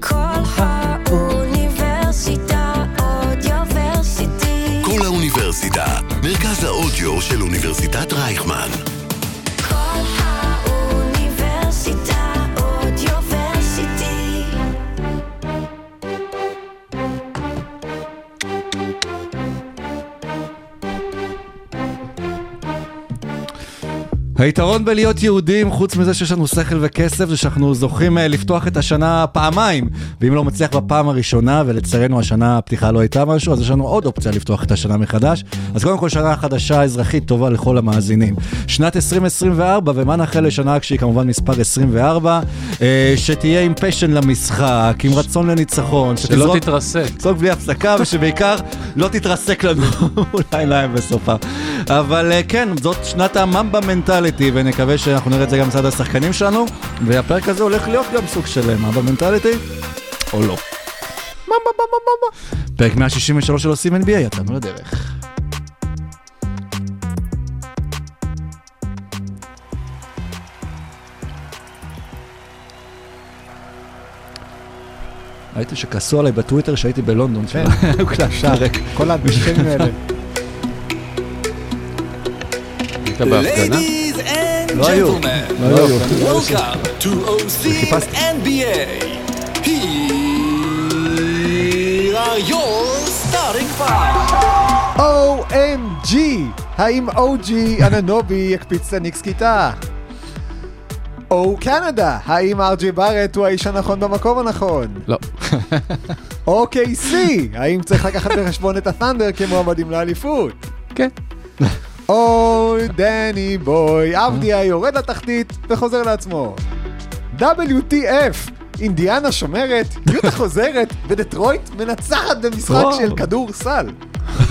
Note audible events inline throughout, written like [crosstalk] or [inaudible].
כל האוניברסיטה אודיוורסיטי. כל האוניברסיטה, מרכז האודיו של אוניברסיטת רייכמן. היתרון בלהיות יהודים, חוץ מזה שיש לנו שכל וכסף, זה שאנחנו זוכים אה, לפתוח את השנה פעמיים. ואם לא מצליח בפעם הראשונה, ולצערנו השנה הפתיחה לא הייתה משהו, אז יש לנו עוד אופציה לפתוח את השנה מחדש. אז קודם כל שנה חדשה אזרחית טובה לכל המאזינים. שנת 2024, ומה נאחל לשנה כשהיא כמובן מספר 24, אה, שתהיה עם פשן למשחק, עם רצון לניצחון. שלא שתזרוק- תתרסק. לצעוק בלי הפסקה, ושבעיקר לא תתרסק לנו [laughs] אולי להם בסופה. אבל אה, כן, זאת שנת הממבה מנטליטי, ונקווה שאנחנו נראה את זה גם מצד השחקנים שלנו, והפרק הזה הולך להיות גם סוג של אה, ממבה מנטליטי, או לא. פרק 163 של עושים NBA, יצאנו לדרך. ראיתי שכעסו עליי בטוויטר שהייתי בלונדון, כן. שהוקלט פרק. [laughs] כל האנטישמים האלה. היית בהפגנה? And לא gentlemen, לא היו. welcome to OC. NBA. Here are your starting five. OMG! האם OG אננובי יקפיץ את הניקס כיתה? או קנדה, האם ארג'י בארט הוא האיש הנכון במקום הנכון? לא. OKC, האם צריך לקחת בחשבון את הת'נדר כמועמדים לאליפות? כן. או דני בוי, אבדיה יורד לתחתית וחוזר לעצמו. WTF, אינדיאנה שומרת, יוטה [laughs] חוזרת, ודטרויט מנצחת במשחק. של כדורסל. [laughs]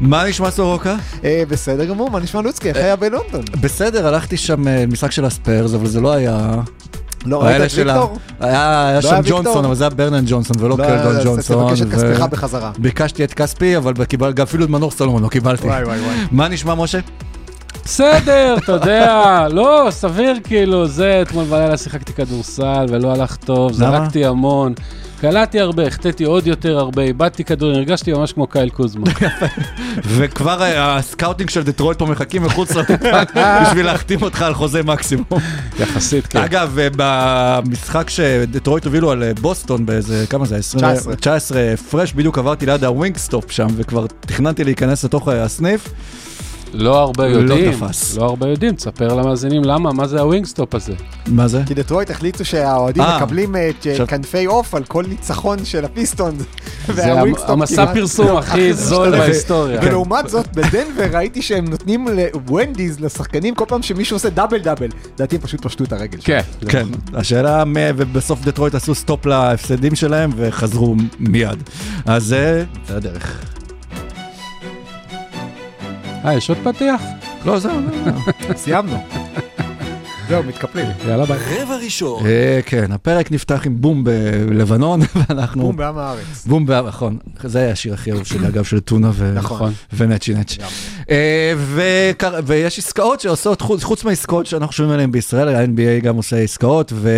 מה נשמע סורוקה? אה, בסדר גמור, מה נשמע לוצקי? איך היה בלונדון? בסדר, הלכתי שם אה, משחק של הספיירס, אבל זה לא היה... לא ראית את ויקטור? היה לא שם? ג'ונסון, אבל זה היה ברנן ג'ונסון ולא לא, קלדון ג'ונסון. תבקש את ו- כספך בחזרה. ביקשתי את כספי, אבל אפילו את מנור סולומון לא קיבלתי. וואי וואי וואי. מה נשמע, משה? בסדר, אתה יודע, לא, סביר כאילו, זה, אתמול בלילה שיחקתי כדורסל ולא הלך טוב? זרקתי המון, קלעתי הרבה, החטאתי עוד יותר הרבה, איבדתי כדורים, הרגשתי ממש כמו קייל קוזמה. [laughs] וכבר הסקאוטינג של דטרויט פה מחכים מחוץ לדלת [laughs] בשביל להחתים אותך על חוזה מקסימום. יחסית, כן. אגב, אה, במשחק שדטרויט הובילו על אה, בוסטון באיזה, כמה זה? 20 19. 19 הפרש, בדיוק עברתי ליד ה Wingstop שם, וכבר תכננתי להיכנס לתוך אה, הסניף. לא הרבה לא יודעים, תפס. לא הרבה יודעים, תספר למאזינים למה, מה זה ה Wingstop הזה. מה זה? כי דטרויט החליטו שהאוהדים אה. מקבלים אה, ש- עכשיו- כנפי עוף על כל ניצחון של הפיסטון. זה [laughs] המ- המסע פרסום הכי [laughs] זול בהיסטוריה. ולעומת זאת, בדנבר ראיתי שהם נותנים Wendy's, לשחקנים, כל פעם שמישהו עושה double double. לדעתי הם פשוט פשטו את הרגל. כן, כן, השאלה, ובסוף דטרויט עשו stop להפסדים שלהם וחזרו מיד. אז זה, זה הדרך. אה, יש עוד פתיח? לא, זהו, זהו. סיימנו. זהו, מתקפלים. יאללה ביי. רבע ראשון. אה, כן, הפרק נפתח עם בום בלבנון, [laughs] ואנחנו... בום בעם הארץ. בום, ב- נכון, זה היה השיר הכי אהוב שלי, אגב, של טונה ו... נכון. ונצ'י נצ'. אה, ויש עסקאות שעושות, חוץ, מהעסקאות שאנחנו שומעים עליהן בישראל, ה-NBA גם עושה עסקאות, ו...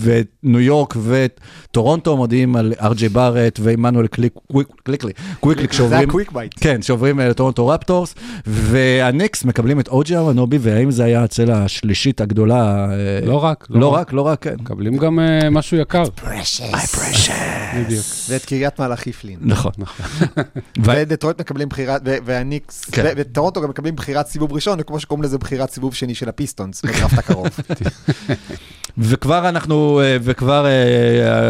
וניו יורק וטורונטו מודיעים על אר ג'יי בארט ועמנואל קליקלי, קוויקלי, זה כשעוברים... ה quick bite. כן, שעוברים אה, לטורונטו רפטורס, והניקס מקבלים את או ג'י אננובי, והאם זה היה הצלע השלישית הגדולה? אה, לא רק, לא רק, לא רק, כן. מקבלים גם אה, משהו יקר. בדיוק. ואת קריית מלאכי פלין. נכון. [laughs] ו- ודטרויט מקבלים בחירת, והניקס, כן. וטורונטו גם מקבלים בחירת סיבוב ראשון, וכמו שקוראים לזה בחירת סיבוב שני של הפיסטונס, בדראפט הקרוב. [laughs] וכבר אנחנו, אה, וכבר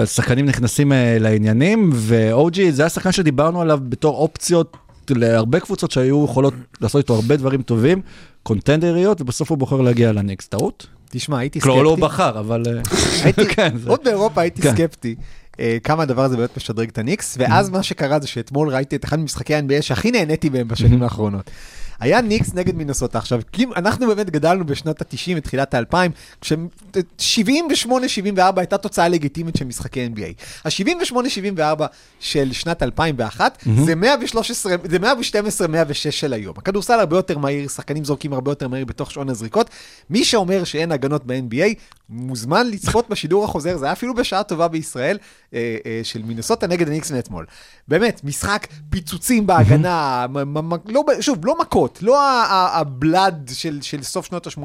השחקנים נכנסים לעניינים, ואוג'י זה השחקן שדיברנו עליו בתור אופציות להרבה קבוצות שהיו יכולות לעשות איתו הרבה דברים טובים, קונטנדריות, ובסוף הוא בוחר להגיע לניקס. טעות? תשמע, הייתי כלומר, לא הוא סקפטי. בחר, אבל... אה, [laughs] [laughs] כן, עוד באירופה הייתי כן. סקפטי. אה, כמה הדבר הזה באמת משדרג את הניקס, ואז מה שקרה זה שאתמול ראיתי את אחד ממשחקי ה-NBA שהכי נהניתי בהם בשנים האחרונות. היה ניקס נגד מינסוטה עכשיו, אנחנו באמת גדלנו בשנות ה-90 ותחילת ה-2000, כש-78-74 הייתה תוצאה לגיטימית של משחקי NBA. ה-78-74 של שנת 2001 זה 113, זה 112-106 של היום. הכדורסל הרבה יותר מהיר, שחקנים זורקים הרבה יותר מהיר בתוך שעון הזריקות. מי שאומר שאין הגנות ב-NBA, מוזמן לצפות [laughs] בשידור החוזר, זה היה אפילו בשעה טובה בישראל, אה, אה, של מינסוטה נגד הניקס מאתמול. באמת, משחק פיצוצים בהגנה, מ- מ- מ- לא, שוב, לא מכות, לא ה- ה- הבלאד של, של סוף שנות ה-80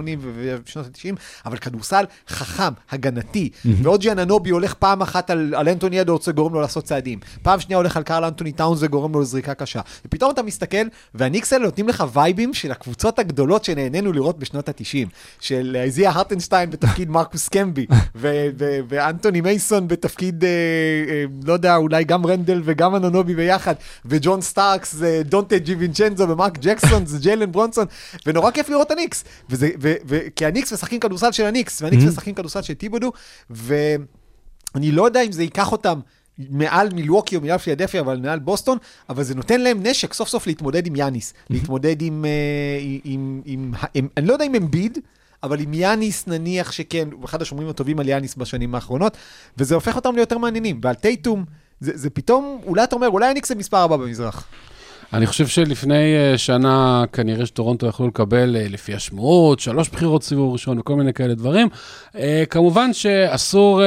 ושנות ה-90, אבל כדורסל חכם, הגנתי, ואוג'י אננובי הולך פעם אחת על, על אנטוני אדורץ וגורם לו לעשות צעדים, פעם שנייה הולך על קרל אנטוני טאונס וגורם לו לזריקה קשה. ופתאום אתה מסתכל, והניקס האלה נותנים לך וייבים של הקבוצות הגדולות שנהנינו לראות בשנות ה-90, של איזיה הרטנשטיין בתפקיד מרקוס קמבי, [laughs] ואנטוני מייסון בתפקיד, אה, אה, לא יודע, אולי גם רנדל וגם אננובי ביחד, וג'ון סטארקס זה דונטה דיווינצ'נזו ומרק ג'קסון [laughs] זה ג'יילן ברונסון, ונורא כיף לראות את הניקס. וזה, ו- ו- כי הניקס משחקים כדורסל של הניקס, והניקס משחקים כדורסל של טיבודו, ואני לא יודע אם זה ייקח אותם מעל מילווקי או מעל פילדפיה, אבל מעל בוסטון, אבל זה נותן להם נשק סוף סוף להתמודד עם יאניס, להתמודד עם, אה, עם, עם, עם, עם, אני לא יודע אם אמביד, אבל עם יאניס נניח שכן, הוא אחד השומרים הטובים על יאניס בשנים האחרונות, וזה הופך אותם ליותר מעניינים. ועל טייטום, זה, זה פתאום, אולי אתה אומר, אולי הניקס זה מספר ארבע במזרח. אני חושב שלפני אה, שנה כנראה שטורונטו יכלו לקבל, אה, לפי השמועות, שלוש בחירות סיבוב ראשון וכל מיני כאלה דברים. אה, כמובן שאסור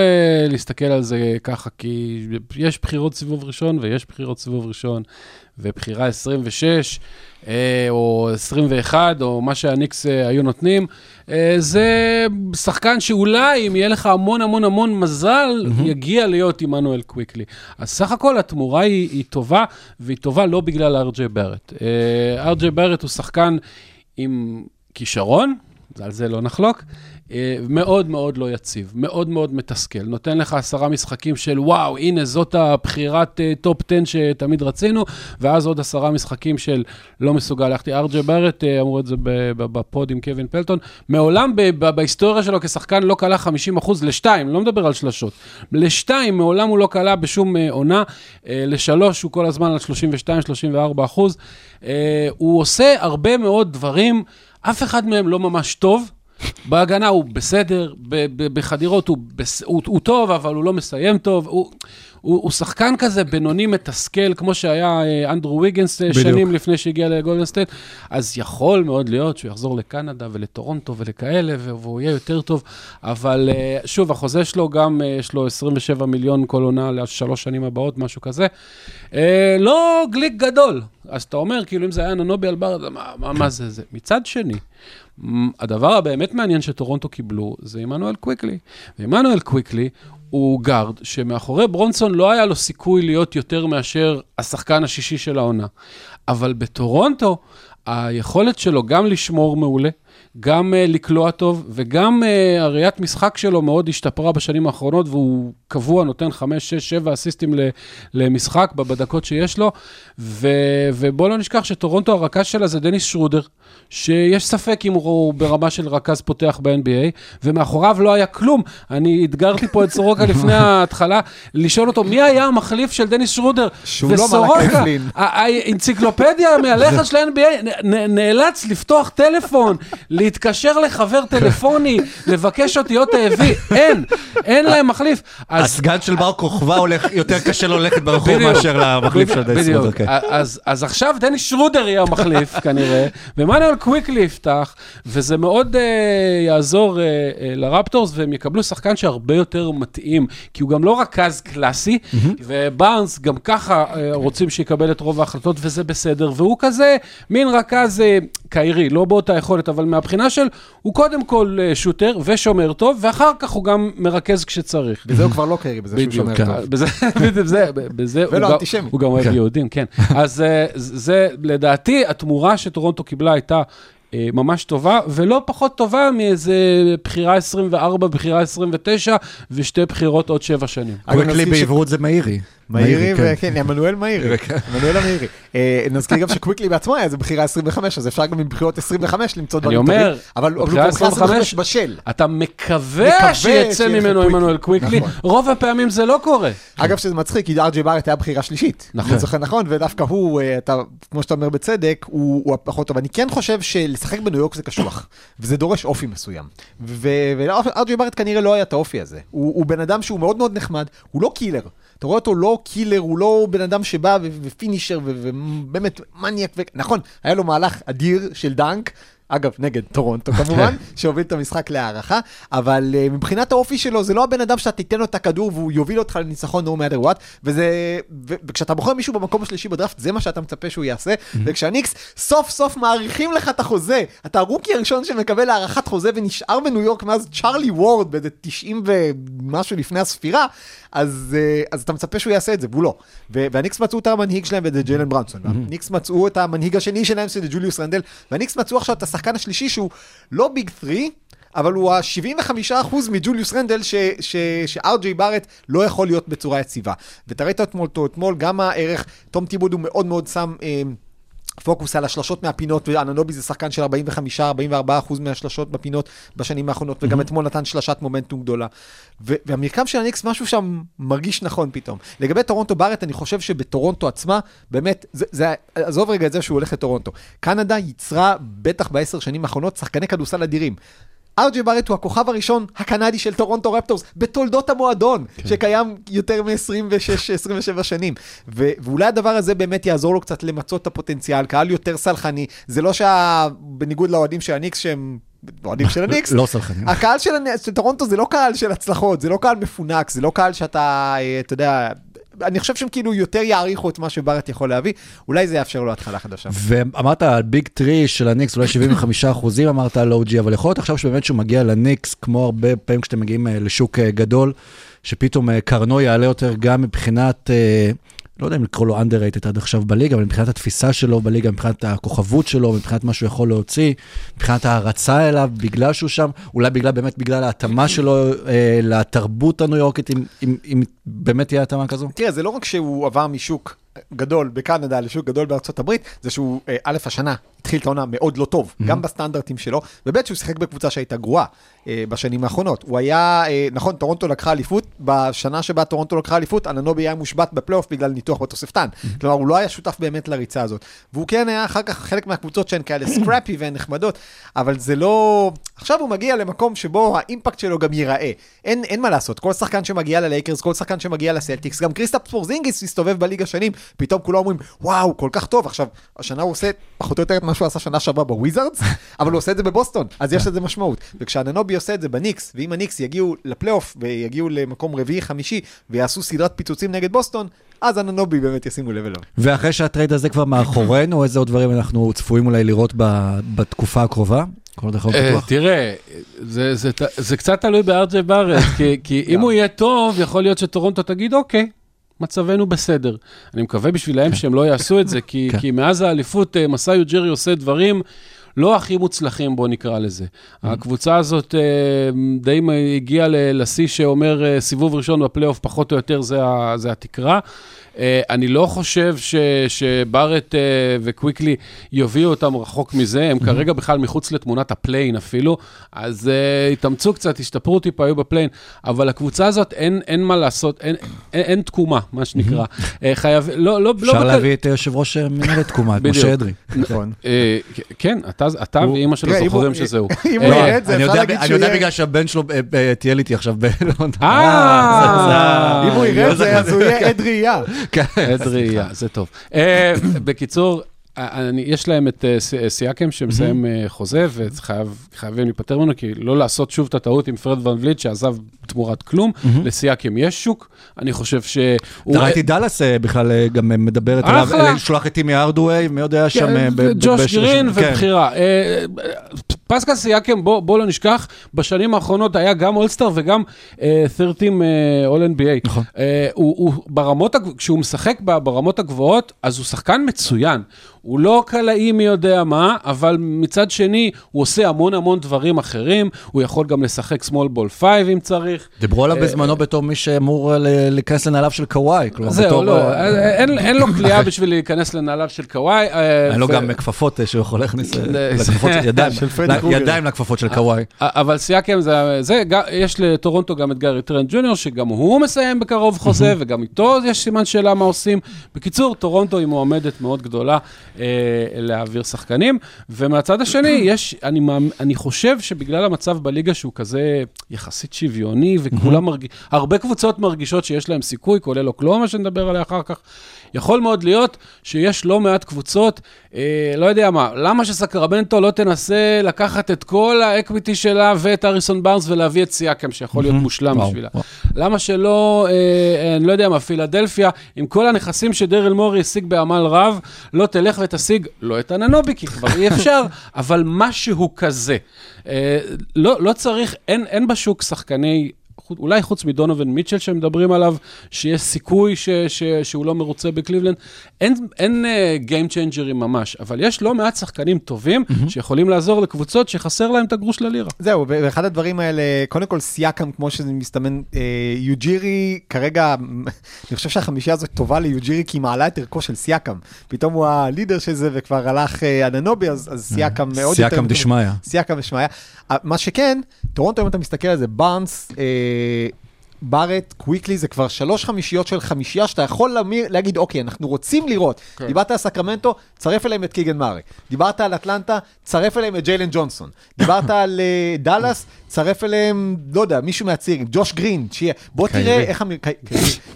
להסתכל על זה ככה, כי יש בחירות סיבוב ראשון ויש בחירות סיבוב ראשון, ובחירה 26 אה, או 21, או מה שהניקס אה, היו נותנים, אה, זה שחקן שאולי, אם יהיה לך המון המון המון מזל, יגיע להיות עמנואל קוויקלי. אז סך הכל התמורה היא, היא טובה, והיא טובה לא בגלל אר ג'יי בארט. אר ג'יי בארט הוא שחקן עם כישרון, על זה לא נחלוק, מאוד מאוד לא יציב, מאוד מאוד מתסכל. נותן לך עשרה משחקים של וואו, הנה זאת הבחירת אה, top 10 שתמיד רצינו, ואז עוד עשרה משחקים של לא מסוגל ללכתי. ארג'י ברט, אה, אמרו את זה בפוד עם קווין פלטון, מעולם בהיסטוריה שלו כשחקן לא כלה 50% לשתיים, לא מדבר על שלשות. לשתיים, מעולם הוא לא כלה בשום אה, עונה, אה, לשלוש הוא כל הזמן על 32-34 אחוז. אה, הוא עושה הרבה מאוד דברים, אף אחד מהם לא ממש טוב. בהגנה הוא בסדר, בחדירות הוא, בס... הוא, הוא טוב, אבל הוא לא מסיים טוב. הוא, הוא, הוא שחקן כזה בינוני מתסכל, כמו שהיה אה, אנדרו ויגנס אה, בדיוק. שנים לפני שהגיע לגולדן סטייט, אז יכול מאוד להיות שהוא יחזור לקנדה ולטורונטו ולכאלה, והוא יהיה יותר טוב. אבל אה, שוב, החוזה שלו גם, יש לו 27 מיליון כל עונה לשלוש שנים הבאות, משהו כזה. לא גליק גדול. אז אתה אומר, כאילו, אם זה היה אננובי על בארט, מה, מה, מה זה זה? מצד שני, הדבר הבאמת מעניין שטורונטו קיבלו זה עמנואל קוויקלי. ועמנואל קוויקלי הוא גארד שמאחורי ברונסון לא היה לו סיכוי להיות יותר מאשר השחקן השישי של העונה. אבל בטורונטו, היכולת שלו גם לשמור מעולה, גם אה, לקלוע טוב, וגם אה, הראיית משחק שלו מאוד השתפרה בשנים האחרונות, והוא קבוע נותן 5, 6, 7 אסיסטים למשחק בדקות שיש לו. ו- ובואו לא נשכח שטורונטו הרכז שלה זה דניס שרודר, שיש ספק אם הוא ברמה של רכז פותח ב-NBA, ומאחוריו לא היה כלום. אני אתגרתי פה את סורוקה [laughs] לפני ההתחלה, לשאול אותו מי היה המחליף של דניס שרודר. שהוא לא וסורוקה, האנציקלופדיה המהלכת של ה-NBA נאלץ לפתוח טלפון, [laughs] להתקשר לחבר טלפוני, לבקש אותיות האבי. אין, אין להם מחליף. הסגן של בר כוכבא הולך, יותר קשה לו ללכת ברחוב בדיוק. מאשר למחליף של דייס בדיוק. רודר. כן. אז, עכשיו דני שרודר יהיה המחליף כנראה, ומנואל קוויקלי יפתח, וזה מאוד uh, יעזור uh, uh, לרפטורס, והם יקבלו שחקן שהרבה יותר מתאים, כי הוא גם לא רכז קלאסי, ובארנס גם ככה רוצים שיקבל את רוב ההחלטות, וזה בסדר, והוא כזה מין רכז קיירי, לא באותה יכולת, אבל מהבחינה של, הוא קודם כל uh, שוטר ושומר טוב, ואחר כך הוא גם מרכז כשצריך. בזה הוא כבר לא קרי, בזה שהוא שומר כן. טוב. בזה, [laughs] בזה, בזה הוא, ולא גם, אנטישמי. הוא גם אוהב כן. יהודים, כן. [laughs] אז אה, זה, לדעתי, התמורה שטורונטו קיבלה הייתה אה, ממש טובה, ולא פחות טובה מאיזה בחירה 24, בחירה 29, ושתי בחירות עוד שבע שנים. אגב, קוויקלי בעברות זה מאירי. מאירי, כן. וכן, עמנואל מאירי, עמנואל המאירי. אה, נזכיר גם שקוויקלי בעצמו היה איזה בחירה 25, אז אפשר גם מבחירות 25 למצוא אני דברים אומר, טובים, אבל אבל הוא בחירה כבר בחירה 25 25 בשל. אתה מקווה שיצא ממנו קוויקלי. עמנואל קוויקלי, נכון. רוב הפעמים זה לא קורה. אגב, שזה מצחיק, כי ארג'י בארט היה בחירה שלישית. נכון. אני זוכר נכון, ודווקא הוא, אה, אתה, כמו שאתה אומר בצדק, הוא הפחות טוב. אני כן חושב שלשחק בניו יורק זה קשוח, וזה דורש אופי מסוים. ואר ג'יי בארט כנראה לא היה את האופי הזה. הוא בן אדם שהוא מאוד מאוד נחמד, הוא לא קילר. אתה רואה אותו לא קילר, הוא לא בן אדם שבא ו finisher ובאמת מניאק. ו... נכון, היה לו מהלך אדיר של dunk. אגב, נגד טורונטו כמובן, [laughs] שהוביל את המשחק להערכה, אבל אה, מבחינת האופי שלו, זה לא הבן אדם שאתה תיתן לו את הכדור והוא יוביל אותך לניצחון no matter what, וזה, ו- וכשאתה בוחר מישהו במקום השלישי בדראפט, זה מה שאתה מצפה שהוא יעשה, וכשהניקס סוף סוף מעריכים לך את החוזה, אתה ה rookie הראשון שמקבל הארכת חוזה ונשאר בניו יורק מאז צ'ארלי וורד באיזה 90 ומשהו לפני הספירה, אז, uh, אז אתה מצפה שהוא יעשה את זה, והוא לא. והניקס מצאו את המנהיג שלהם וזה ג'יילן ברנסון, והניקס מצאו את המנהיג השני שלהם שזה ג'וליוס רנדל, והניקס מצאו עכשיו את השחקן השלישי שהוא לא ביג 3, אבל הוא ה-75% מג'וליוס רנדל ש- ש- שארג'יי בארט לא יכול להיות בצורה יציבה. ואתה ראית אתמול אתמול, גם הערך, תום טיבוד הוא מאוד מאוד שם... אה, פוקוס על השלשות מהפינות, ואננובי זה שחקן של 45-44% מהשלשות בפינות בשנים האחרונות, וגם אתמול נתן שלשת מומנטום גדולה. ו- והמרקם של הניקס, משהו שם מרגיש נכון פתאום. לגבי טורונטו בארט, אני חושב שבטורונטו עצמה, באמת, זה, זה, עזוב רגע את זה שהוא הולך לטורונטו. קנדה ייצרה, בטח בעשר שנים האחרונות, שחקני כדורסל אדירים. אר ג'יי בארט הוא הכוכב הראשון הקנדי של טורונטו רפטורס בתולדות המועדון, כן. שקיים יותר מ-26-27 שנים. ו- ואולי הדבר הזה באמת יעזור לו קצת למצות את הפוטנציאל, קהל יותר סלחני. זה לא שה... בניגוד לאוהדים של הניקס שהם... אוהדים של הניקס, לא סלחנים. הקהל של טורונטו זה לא קהל של הצלחות, זה לא קהל מפונק, זה לא קהל שאתה, אה, אתה יודע, אני חושב שהם כאילו יותר יעריכו את מה שברט יכול להביא, אולי זה יאפשר לו התחלה חדשה. ואמרת על ביג טרי של הניקס, אולי 75 אחוזים אמרת על אוג'י, אבל יכול להיות עכשיו שבאמת שהוא מגיע לניקס, כמו הרבה פעמים כשאתם מגיעים אה, לשוק אה, גדול, שפתאום אה, קרנו יעלה יותר גם מבחינת, לא יודע אם לקרוא לו underrated עד עכשיו בליגה, אבל מבחינת התפיסה שלו בליגה, מבחינת הכוכבות שלו, מבחינת מה שהוא יכול להוציא, מבחינת ההערצה אליו, בגלל שהוא שם, אולי בגלל, באמת בגלל ההתאמה שלו אה, לתרבות הניו יורקית, אם, אם, אם באמת תהיה התאמה כזו. תראה, זה לא רק שהוא עבר משוק גדול בקנדה לשוק גדול בארצות הברית, זה שהוא, אה, א', השנה התחיל את העונה מאוד לא טוב, mm-hmm. גם בסטנדרטים שלו, וב', שהוא שיחק בקבוצה שהייתה גרועה אה, בשנים האחרונות. הוא היה, אה, נכון, טורונטו לקחה אליפות, בשנה שבה טורונטו לקחה אליפות, אננובי היה מושבת בפלייאוף בגלל ניתוח בתוספתן. Mm-hmm. כלומר, הוא לא היה שותף באמת לריצה הזאת. והוא כן היה אחר כך חלק מהקבוצות שהן כאלה [coughs] scrappy והן נחמדות, אבל זה לא... עכשיו הוא מגיע למקום שבו ה impact שלו גם ייראה. אין, אין מה לעשות, כל שחקן שמגיע ללייקרס, כל שחקן שמגיע לסלטיקס, גם קריסטאפ פורזינגיס הסתובב בליגה שנים, פתאום כולם אומרים, וואו, כל כך טוב. עכשיו, השנה הוא עושה פחות או יותר מה שהוא עשה שנה שעברה בוויזארדס, [laughs] אבל הוא עושה את זה בבוסטון, אז יש לזה משמעות. וכשאננובי עושה את זה בניקס, ואם הניקס יגיעו לפלייאוף ויגיעו למקום רביעי-חמישי ויעשו סדרת פיצוצים נגד בוסטון, אז אננובי באמת ישימו לב אליו. ואחרי שה trade הזה כבר מאחורינו, [laughs] איזה עוד דברים אנחנו צפויים אולי לראות בתקופה הקרובה? כל אה, פתוח. תראה, זה- זה ת- זה קצת תלוי בארג'י בארט, כי- כי אם הוא יהיה טוב, יכול להיות שטורונטו תגיד, אוקיי. מצבנו בסדר. אני מקווה בשבילם שהם לא יעשו את זה, כי, כן. כי מאז האליפות אה, מסאיו ג'רי עושה דברים לא הכי מוצלחים, בוא נקרא לזה. הקבוצה הזאת אה, די הגיעה לשיא שאומר אה, סיבוב ראשון בפלייאוף, פחות או יותר זה, זה התקרה. אה, אני לא חושב ש, שבארט אה, וקוויקלי יובילו אותם רחוק מזה, הם כרגע בכלל מחוץ לתמונת ה play-in אפילו, אז אה, התאמצו קצת, השתפרו טיפה, היו ב play-in, אבל הקבוצה הזאת, אין, אין מה לעשות, אין, אין, אין תקומה, מה שנקרא. אה, חייב, לא, לא, לא... אפשר בק- להביא את יושב ראש מנהלת תקומה, את. משה אדרי. נכון. כן, אתה, אתה הוא- ואימא שלו זוכרים שזהו. [laughs] אם הוא אה, יראה את זה, אני אפשר יודע- להגיד אני שהוא יודע יהיה... בגלל שהבן שלו טייל איתי עכשיו ב... אה, אם הוא יראה את זה, אז הוא יהיה [laughs] עד ראייה. עד ראייה, זה טוב. אה, בקיצור, אני- יש להם את אה, ס- אה, סייקם שמסיים אה, חוזה, וחייבים להיפטר ממנו, כי לא לעשות שוב את הטעות עם פרד ון וליט, שעזב תמורת כלום. לסייקם יש שוק, אני חושב שהוא... ראיתי דאלאס אה, בכלל אה, גם אה, מדברת. עליו, אה, לשלוח את טימי ארדווי, מי יודע שם... אה, ב- ג'וש גרין כן. ובחירה. אה, פסקל סייקם, בוא בוא לא נשכח, בשנים האחרונות היה גם אולסטאר וגם אה, 13 אול NBA. נכון. אה, הוא הוא ברמות, כשהוא משחק ברמות הגבוהות, אז הוא שחקן מצוין. הוא לא קלעי מי יודע מה, אבל מצד שני, הוא עושה המון המון דברים אחרים, הוא יכול גם לשחק small ball 5 אם צריך. דיברו עליו אה, בזמנו בתור מי שאמור אה, להיכנס לנעליו של קוואי. זהו, לא, אה, אין, לו [laughs] קליעה בשביל להיכנס לנעליו של קוואי. אה, אין לו גם כפפות אה, שהוא יכול להכניס אה, ידיים, לכפפות של קוואי. אבל סייקם זה, יש לטורונטו גם את גארי טרנט ג'וניור, שגם הוא מסיים בקרוב חוזה, וגם איתו יש סימן שאלה מה עושים. בקיצור, טורונטו היא מועמדת מאוד גדולה אה, להעביר שחקנים, ומהצד השני, [clears throat] יש, אני, אני חושב שבגלל המצב בליגה שהוא כזה יחסית שוויוני, וכולם מרגישים, הרבה קבוצות מרגישות שיש להם סיכוי, כולל אוקלהומה שנדבר עליה אחר כך. יכול מאוד להיות שיש לא מעט קבוצות, אה, לא יודע מה, למה שסקרמנטו לא תנסה לקחת את כל האקוויטי שלה ואת אריסון בארנס ולהביא את סיאקם, שיכול להיות מושלם בשבילה? למה שלא, אה, אני לא יודע מה, פילדלפיה, עם כל הנכסים שדרל מורי השיג בעמל רב, לא תלך ותשיג, לא את אננובי, כי כבר אי אפשר, אבל משהו כזה. אה, לא, לא צריך, אין, אין בשוק שחקני... חוץ- אולי חוץ מדונובין מיטשל שמדברים עליו, שיש סיכוי ש, ש, שהוא לא מרוצה בקליבלנד, אין, אין uh, Game Changerים ממש, אבל יש לא מעט שחקנים טובים mm-hmm. שיכולים לעזור לקבוצות שחסר להם את הגרוש ללירה. זהו, ואחד הדברים האלה, קודם כל סיאקם, כמו שזה מסתמן, אה, יוג'ירי, כרגע, אני חושב שהחמישייה הזאת טובה ליוג'ירי, כי היא מעלה את ערכו של סיאקם. פתאום הוא הלידר של זה, וכבר הלך אה, אננובי, אז, אז סיאקם מאוד יותר... סייקם דשמיא. סיאקם דשמיא. אה, מה שכן, טורונטו, אם אתה מסתכל על זה, בארנס, אה, בארט, קוויקלי, זה כבר שלוש חמישיות של חמישייה שאתה יכול להמיר, להגיד, אוקיי, אנחנו רוצים לראות. כן. דיברת על סקרמנטו, צרף אליהם את קיגן מארי. דיברת על אטלנטה, צרף אליהם את ג'יילן ג'ונסון. דיברת על אה, דאלאס, צרף אליהם, לא יודע, מישהו מהצעירים, ג'וש גרין, שיהיה. בוא תראה קיירי. איך... המ-.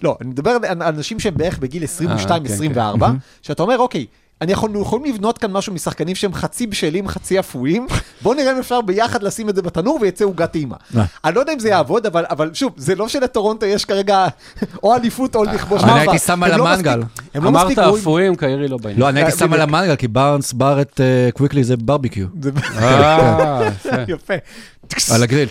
לא, אני מדבר על אנשים שהם בערך בגיל אה, כן, 22-24, שאתה אומר, אוקיי, אנחנו יכולים לבנות כאן משהו משחקנים שהם חצי בשלים, חצי אפויים, בוא נראה אם אפשר ביחד לשים את זה בתנור ויצא עוגת טעימה. אה. אני לא יודע אם זה יעבוד, אבל, אבל שוב, זה לא שלטורונטו יש כרגע או אליפות או לכבוש אני מעבר. הייתי שם על לא המנגל. לא אמרת. אפויים, קיירי לא בעניין. לא, אני הייתי אה, שם על. המנגל, כי בארנס, בארט, אה, קוויקלי זה ברביקיו. זה- אה, יפה. [laughs] יפה. על הגריל.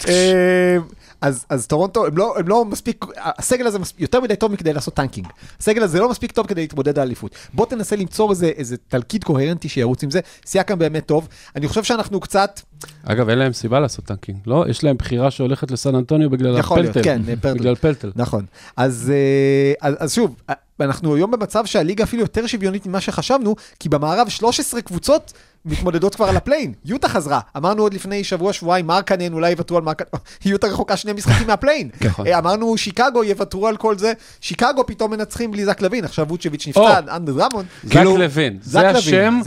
אז, אז טורונטו, הם לא, הם לא מספיק, הסגל הזה מספיק, יותר מדי טוב מכדי לעשות tanking. הסגל הזה לא מספיק טוב כדי להתמודד על אליפות. בוא תנסה ליצור איזה, איזה תלכיד קוהרנטי שירוץ עם זה. סייקם באמת טוב. אני חושב שאנחנו קצת, אגב, אין להם סיבה לעשות tanking, לא? יש להם בחירה שהולכת לסן אנטוניו בגלל יכול להיות, פלטל. כן, פלטל. בגלל פלטל. נכון. אז, אה, אז, אז שוב, אנחנו היום במצב שהליגה אפילו יותר שוויונית ממה שחשבנו, כי במערב 13 קבוצות מתמודדות כבר על ה play-in. יוטה חזרה, אמרנו עוד לפני שבוע, שבועיים, מרקנן, אולי יוותרו על מרקנן, [laughs] יוטה רחוקה שני משחקים מה play-in. [laughs] נכון. אה, אמרנו שיקגו יוותרו על כל זה, שיקגו פתאום מנצחים בלי זק לוין, עכשיו ווצ'ביץ'. נפצע, אנדר דרמון. זק כאילו- לוין, זה השם.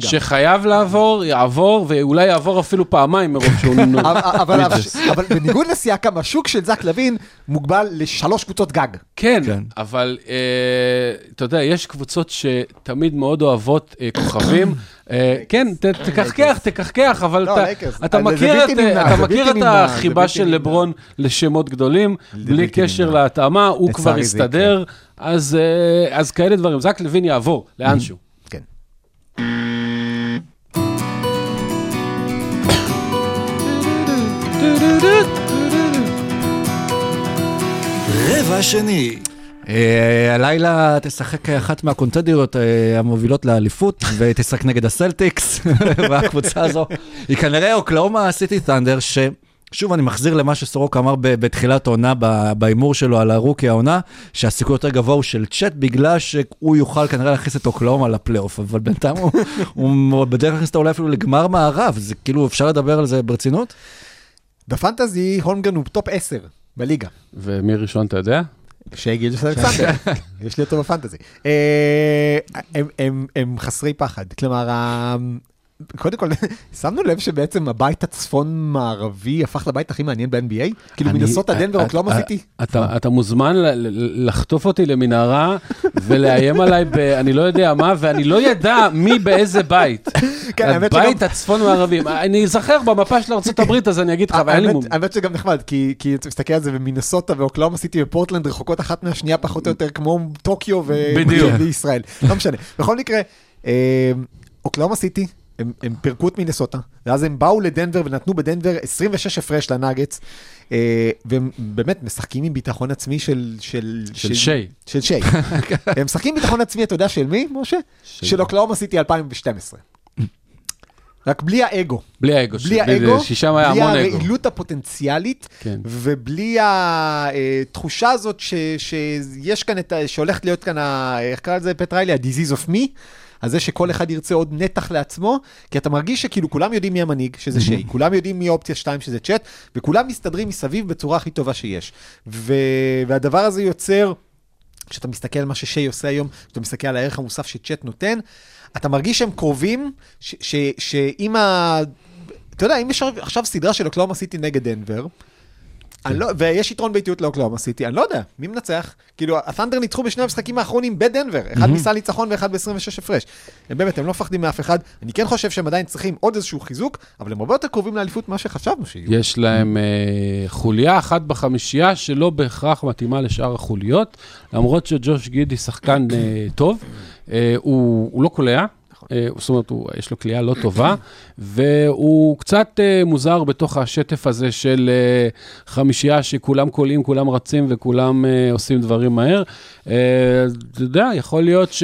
שחייב לעבור, יעבור, ואולי יעבור אפילו פעמיים מרוב [laughs] שהוא נו- אבל, בניגוד לסייקם, השוק של זק לוין מוגבל לשלוש קבוצות גג. כן, כן. אבל אה, אתה יודע, יש קבוצות שתמיד מאוד אוהבות אה, כוכבים. אה, כן, תקחקח, תקחקח, אבל לא, אתה- מכיר את- החיבה של. לברון לשמות גדולים, בלי קשר. להתאמה, הוא כבר הסתדר, אז אה, אז כאלה דברים. זק לוין יעבור לאנשהו. כן. רבע שני. אה, הלילה תשחק אחת מהקונטדריות אה, המובילות לאליפות, [laughs] ותשחק נגד הסלטיקס, [laughs] והקבוצה הזו היא כנראה אוקלאומה סיטי ת'אנדר, ששוב, אני מחזיר למה שסורוק אמר ב- בתחילת העונה, ב- בהימור שלו על הרוקי העונה, שהסיכוי יותר גבוה הוא של צ'אט, בגלל שהוא יוכל כנראה להכניס את אוקלהומה לפלייאוף, אבל בינתיים הוא, [laughs] הוא בדרך להכניס אותה אולי אפילו לגמר מערב, זה כאילו, אפשר לדבר על זה ברצינות? ב fantasy הולמגרן הוא top 10 בליגה. ומי ראשון, אתה יודע? שי גילג'ס אלכסנדר, יש לי אותו ב fantasy. אה, הם- חסרי פחד, כלומר, קודם כל, [laughs] שמנו לב שבעצם הבית הצפון-מערבי הפך לבית הכי מעניין ב-NBA? כאילו אני- מנסוטה דנבר, אה, אוקלאומה אה, סיטי? אתה, מוזמן לחטוף אותי למנהרה ולאיים עליי ב... [laughs] אני לא יודע מה, ואני לא ידע מי באיזה בית. [laughs] כן, האמת הבית שגם- הצפון מערבי. אני אזכר במפה של ארה"ב, אז אני אגיד לך, אבל אין לי מום. האמת שגם נחמד, כי אתה מסתכל על זה ומינסוטה ואוקלאומה סיטי ופורטלנד רחוקות אחת מהשנייה פחות או יותר כמו טוקיו. וישראל, לא משנה. בכל מקרה, אה, אוקלאומה סיטי הם, הם פירקו את מינסוטה, ואז הם באו לדנבר ונתנו בדנבר 26 הפרש לנאגץ, אה, והם באמת משחקים עם ביטחון עצמי של... של, של שי. של שי. [laughs] הם משחקים ביטחון עצמי, אתה יודע של מי, משה? של אוקלאומה סיטי 2012. רק בלי האגו. בלי האגו. בלי האגו, ששם היה בלי המון אגו. הרעילות הפוטנציאלית, כן. ובלי התחושה הזאת ש, שיש כאן, את, ה- שהולכת להיות כאן, ה- איך קרא לזה פטריילי? ה-disease of me. על זה שכל אחד ירצה עוד נתח לעצמו, כי אתה מרגיש שכאילו כולם יודעים מי המנהיג, שזה שי, כולם יודעים מי אופציה 2, שזה צ'אט, וכולם מסתדרים מסביב בצורה הכי טובה שיש. ו... והדבר הזה יוצר, כשאתה מסתכל על מה ששי עושה היום, כשאתה מסתכל על הערך המוסף שצ'אט נותן, אתה מרגיש שהם קרובים, שאם ה... אתה יודע, אם יש עכשיו סדרה של אוקלאומה סיטי נגד דנבר, לא, ויש יתרון באיטיות לאוקלאומה סיטי, אני לא יודע, מי מנצח? כאילו, הת'נדר ניצחו בשני המשחקים האחרונים בדנבר, אחד ניסה ניצחון ואחד ב-26 הפרש. הם באמת, הם לא מפחדים מאף אחד. אני כן חושב שהם עדיין צריכים עוד איזשהו חיזוק, אבל הם הרבה יותר קרובים לאליפות ממה שחשבנו שיהיו. יש להם אה, חוליה אחת בחמישייה שלא בהכרח מתאימה לשאר החוליות, למרות שג'וש גידי שחקן אה, טוב, אה, הוא, הוא לא קולע. אה, זאת אומרת, הוא, יש לו כליאה לא טובה, [clears throat] והוא קצת אה, מוזר בתוך השטף הזה של אה, חמישייה שכולם קולעים, כולם רצים וכולם עושים דברים מהר. אתה יודע, יכול להיות ש...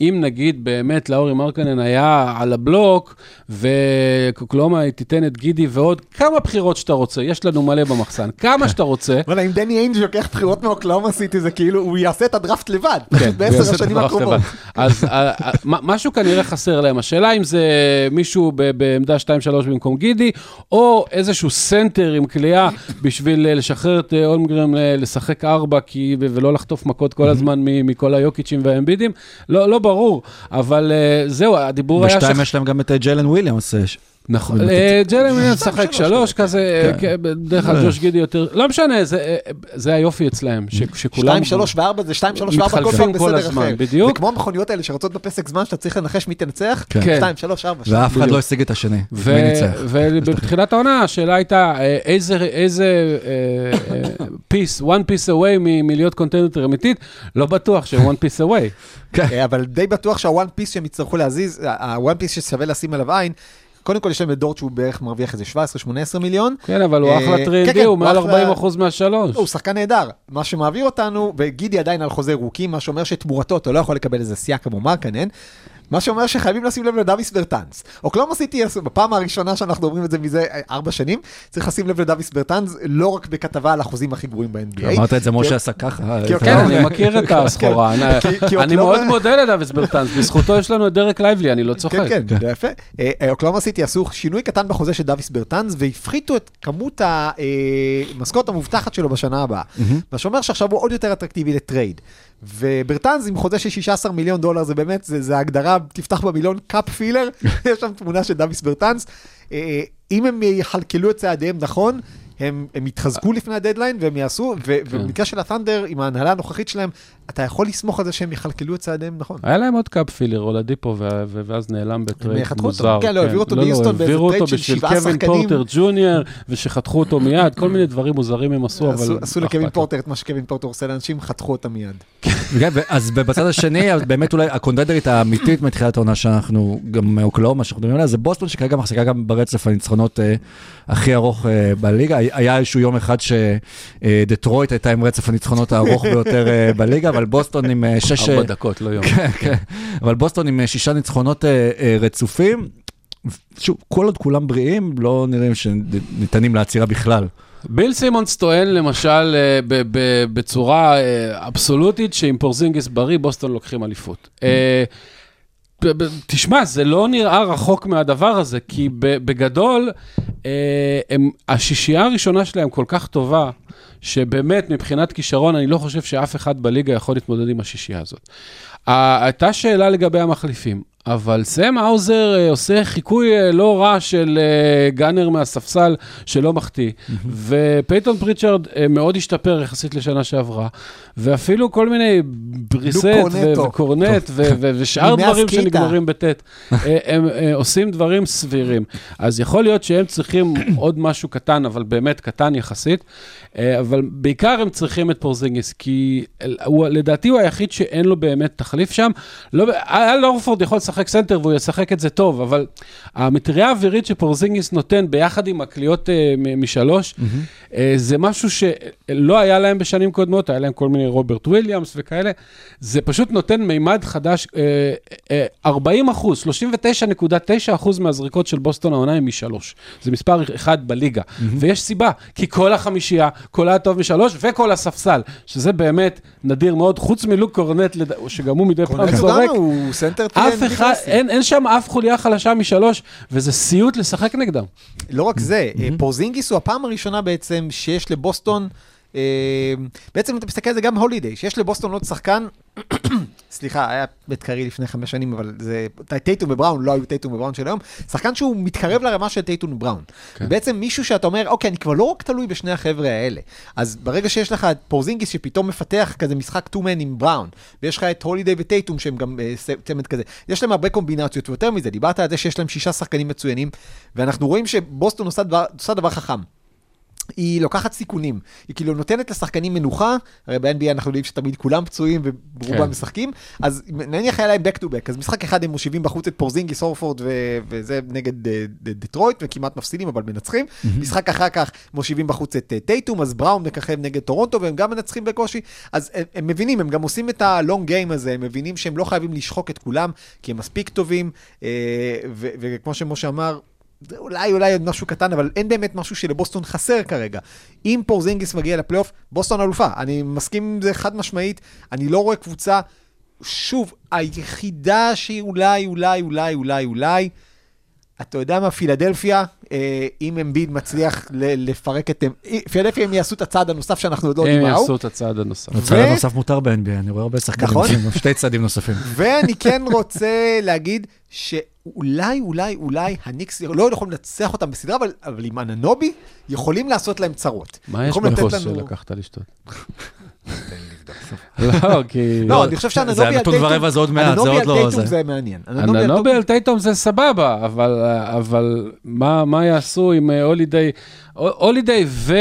אם נגיד באמת לאורי מרקנן היה על הבלוק, ואוקלהומה תיתן את גידי ועוד כמה בחירות שאתה רוצה, יש לנו מלא במחסן, כמה שאתה רוצה. וואלה, אם דני איינג' לוקח בחירות מאוקלהומה סיטי, זה כאילו, הוא יעשה את הדראפט לבד, כן, פשוט בעשר השנים הקרובות. אז אה, אה, משהו כנראה חסר להם. השאלה אם זה מישהו בעמדה 2-3 במקום גידי, או איזשהו סנטר עם כליאה בשביל אה, לשחרר את אולמגרם לשחק ארבע כי- ו- ולא לחטוף מכות כל הזמן מכל היוקיצ'ים והאמבידים. לא לא ברור, אבל אה, זהו, הדיבור היה... בשתיים יש להם גם את אה, ג'לן וויליאמס. אה, נכון. אה, ג'לן וויליאמס משחק שלוש כזה. כן. אה, בדרך כלל ג'וש גידי יותר, לא משנה, זה, אה, זה היופי אצלם, ש- שכולם... שתיים, שלוש וארבע זה שתיים, שלוש וארבע, כל פעם בסדר אחר. בדיוק. זה כמו המכוניות האלה שרצות בפסק זמן שאתה צריך לנחש מי תנצח, כן. כן. שתיים, שלוש, ארבע. ואף אחד. לא השיג את השני. מי ניצח? ובתחילת העונה השאלה הייתה אה, איזה, אה, piece, one piece away מ- מלהיות contender אמיתית, לא בטוח שהם one piece away. אה, אבל די בטוח שה one piece שהם יצטרכו להזיז, ה one piece ששווה לשים עליו עין, קודם כל יש להם את דורט שהוא בערך מרוויח איזה 17-18 מיליון. כן, אבל הוא אה, אחלה כן, 3D, כן, הוא מעל הוא אחלה- 40% מהשלוש. הוא שחקן נהדר, מה שמעביר אותנו, וגידי עדיין על חוזה rookie, מה שאומר שתמורתו אתה לא יכול לקבל איזה סייקם או מרקנן, מה שאומר שחייבים לשים לב לדוויס ברטאנס. אוקלאומה סיטי, בפעם הראשונה שאנחנו אומרים את זה מזה אה, ארבע שנים, צריך לשים לב לדוויס ברטאנס, לא רק בכתבה על החוזים הכי גרועים ב-NBA. אמרת את זה, משה עשה ככה. אה, כן, אני מכיר את [laughs] הסחורה. אני- מאוד מודה לדוויס ברטנס, בזכותו יש לנו את דרק לייבלי, אני לא צוחק. כן, כן, יפה. אה, אוקלאומה סיטי עשו שינוי קטן בחוזה של דוויס ברטאנס, והפחיתו את כמות המשכורת המובטחת שלו בשנה הבאה. מה שאומר שעכשיו הוא עוד יותר אטרקטיבי לטרייד. וברטאנס עם חוזה של 16 מיליון דולר, זה באמת, זה, זה הגדרה, תפתח במילון cap filler, [laughs] יש שם תמונה של דוויס ברטאנס. אה, אם הם יכלכלו את צעדיהם נכון, הם, הם יתחזקו לפני הדדליין והם יעשו, ו- ובמקרה של הת'אנדר, עם ההנהלה הנוכחית שלהם, אתה יכול לסמוך על זה שהם יכלכלו את צעדיהם נכון. היה להם עוד cap filler, אולדיפו, ו- ו- ואז נעלם בטרייד אותו. מוזר. כן, לא, העבירו אותו לא, לא, ביוסטון באיזה העבירו טרייד אותו של בשביל שבעה קווין שחקנים. פורטר ג'וניור, ושחתכו אותו מיד, כל מיני דברים מוזרים הם עשו, אבל... עשו, לא לקווין. פורטר את מה שקווין פורטר עושה לאנשים, חתכו אותם מיד. כן, אז בצד השני, באמת אולי הקונדדרית האמיתית מתחילת העונה שאנחנו, גם אוקלאומה שאנחנו מדברים עליה, זה בוסטון שכרגע מחזיקה גם ברצף הניצחונות אה, הכי ארוך אה, בליגה. היה- איזשהו יום אחד שדטרויט הייתה עם רצף הניצחונות הארוך ביותר אה, בליגה, אבל בוסטון עם אה, שש... ארבע אה, דקות, לא יום. כן, כן. אבל בוסטון עם אה, שישה ניצחונות רצופים. שוב, כל עוד כולם בריאים, לא נראים שניתנים לעצירה בכלל. ביל סימונס טוען למשל בצורה אבסולוטית שעם פורזינגיס בריא בוסטון לוקחים אליפות. תשמע, זה לא נראה רחוק מהדבר הזה, כי בגדול, הם, השישייה הראשונה שלהם כל כך טובה, שבאמת מבחינת כישרון, אני לא חושב שאף אחד בליגה יכול להתמודד עם השישייה הזאת. הייתה שאלה לגבי המחליפים, אבל סם האוזר אה, עושה חיקוי אה, לא רע של אה, גאנר מהספסל שלא מחטיא, [laughs] ופייטון פריצ'רד מאוד השתפר יחסית לשנה שעברה, ואפילו כל מיני בריסט. וקורנט ושאר דברים. שנגמרים אה, הם עושים דברים סבירים. אז יכול להיות שהם צריכים עוד משהו קטן, אבל באמת קטן יחסית, אבל בעיקר הם צריכים את פורזינגיס, כי הוא, לדעתי הוא היחיד שאין לו באמת תחליף שם. לא, אל אורפורד יכול לשחק סנטר והוא ישחק את זה טוב, אבל המטריה האווירית שפורזינגיס נותן ביחד עם הקליעות אה, משלוש, אה, זה משהו שלא היה להם בשנים קודמות, היה להם כל מיני רוברט וויליאמס וכאלה, זה פשוט נותן מימד חדש, אה, אה, 40 אחוז, 39.9 אחוז מהזריקות של בוסטון העונה הם משלוש. זה מספר אחד בליגה, ויש סיבה, כי כל החמישייה, כל הטוב משלוש וכל הספסל, שזה באמת נדיר מאוד, חוץ מלוק קורנט, שגם הוא מדי פעם זורק. הוא סנטר אף אחד. אין, אין שם אף חוליה חלשה משלוש, וזה סיוט לשחק נגדם. לא רק זה, אה, פורזינגיס הוא הפעם הראשונה בעצם שיש לבוסטון, אה, בעצם אתה מסתכל על זה גם הולידיי, שיש לבוסטון עוד שחקן, סליחה, היה בית קיירי לפני חמש שנים, אבל זה, טייטום ובראון לא היו טייטום ובראון של היום, שחקן שהוא מתקרב לרמה של טייטום ובראון. כן. בעצם מישהו שאתה אומר, אוקיי, אני כבר לא רק תלוי בשני החבר'ה האלה. אז ברגע שיש לך את פורזינגיס שפתאום מפתח כזה משחק 2-man עם בראון, ויש לך את הולידיי וטייטום שהם גם אה, ס- צמד כזה, יש להם הרבה קומבינציות, ויותר מזה, דיברת על זה שיש להם שישה שחקנים מצוינים, ואנחנו רואים שבוסטון עושה דבר, עושה דבר חכם. היא לוקחת סיכונים, היא כאילו נותנת לשחקנים מנוחה, הרי ב-NBA אנחנו יודעים שתמיד כולם פצועים ורובם כן. משחקים, אז נניח היה להם back to back, אז משחק אחד הם מושיבים בחוץ את פורזינגיס, אורפורד ו- וזה נגד אה, דטרויט, וכמעט מפסידים אבל מנצחים, משחק אחר כך מושיבים בחוץ את אה, טייטום, אז בראון מככב נגד טורונטו והם גם מנצחים בקושי, אז הם, הם מבינים, הם גם עושים את ה long game הזה, הם מבינים שהם לא חייבים לשחוק את כולם, כי הם מספיק טובים, אה, ו- וכמו שמשה אמר, אולי אולי עוד משהו קטן, אבל אין באמת משהו שלבוסטון חסר כרגע. אם פורזינגיס מגיע לפלייאוף, בוסטון אלופה. אני מסכים עם זה חד משמעית, אני לא רואה קבוצה, שוב, היחידה שהיא אולי, אולי, אולי, אולי, אולי, אתה יודע מה, פילדלפיה, אה, אם אמביד מצליח לפרק את... אה, פילדלפיה, הם יעשו את הצעד הנוסף שאנחנו עוד לא הם יודעים מהו. יעשו את הצעד הנוסף. הצד הנוסף מותר ב-NBA, אני רואה הרבה שחקנים נכון. שתי צעדים נוספים. [laughs] ואני כן רוצה להגיד שאולי, אולי, אולי הניקס לא יכולים לנצח אותם בסדרה, אבל, אבל עם אננובי יכולים לעשות להם צרות. מה יש בכוס לנו- שלקחת לשתות? לא, כי... לא, אני חושב שאננובי זה על הנתון טייטום, ורבע, זה עוד מעט, זה אננובי עוד על לא טייטום זה. זה מעניין. אננובי על טייטום זה סבבה, אבל, אבל מה, מה יעשו עם אה, הולידיי? הולידיי ו...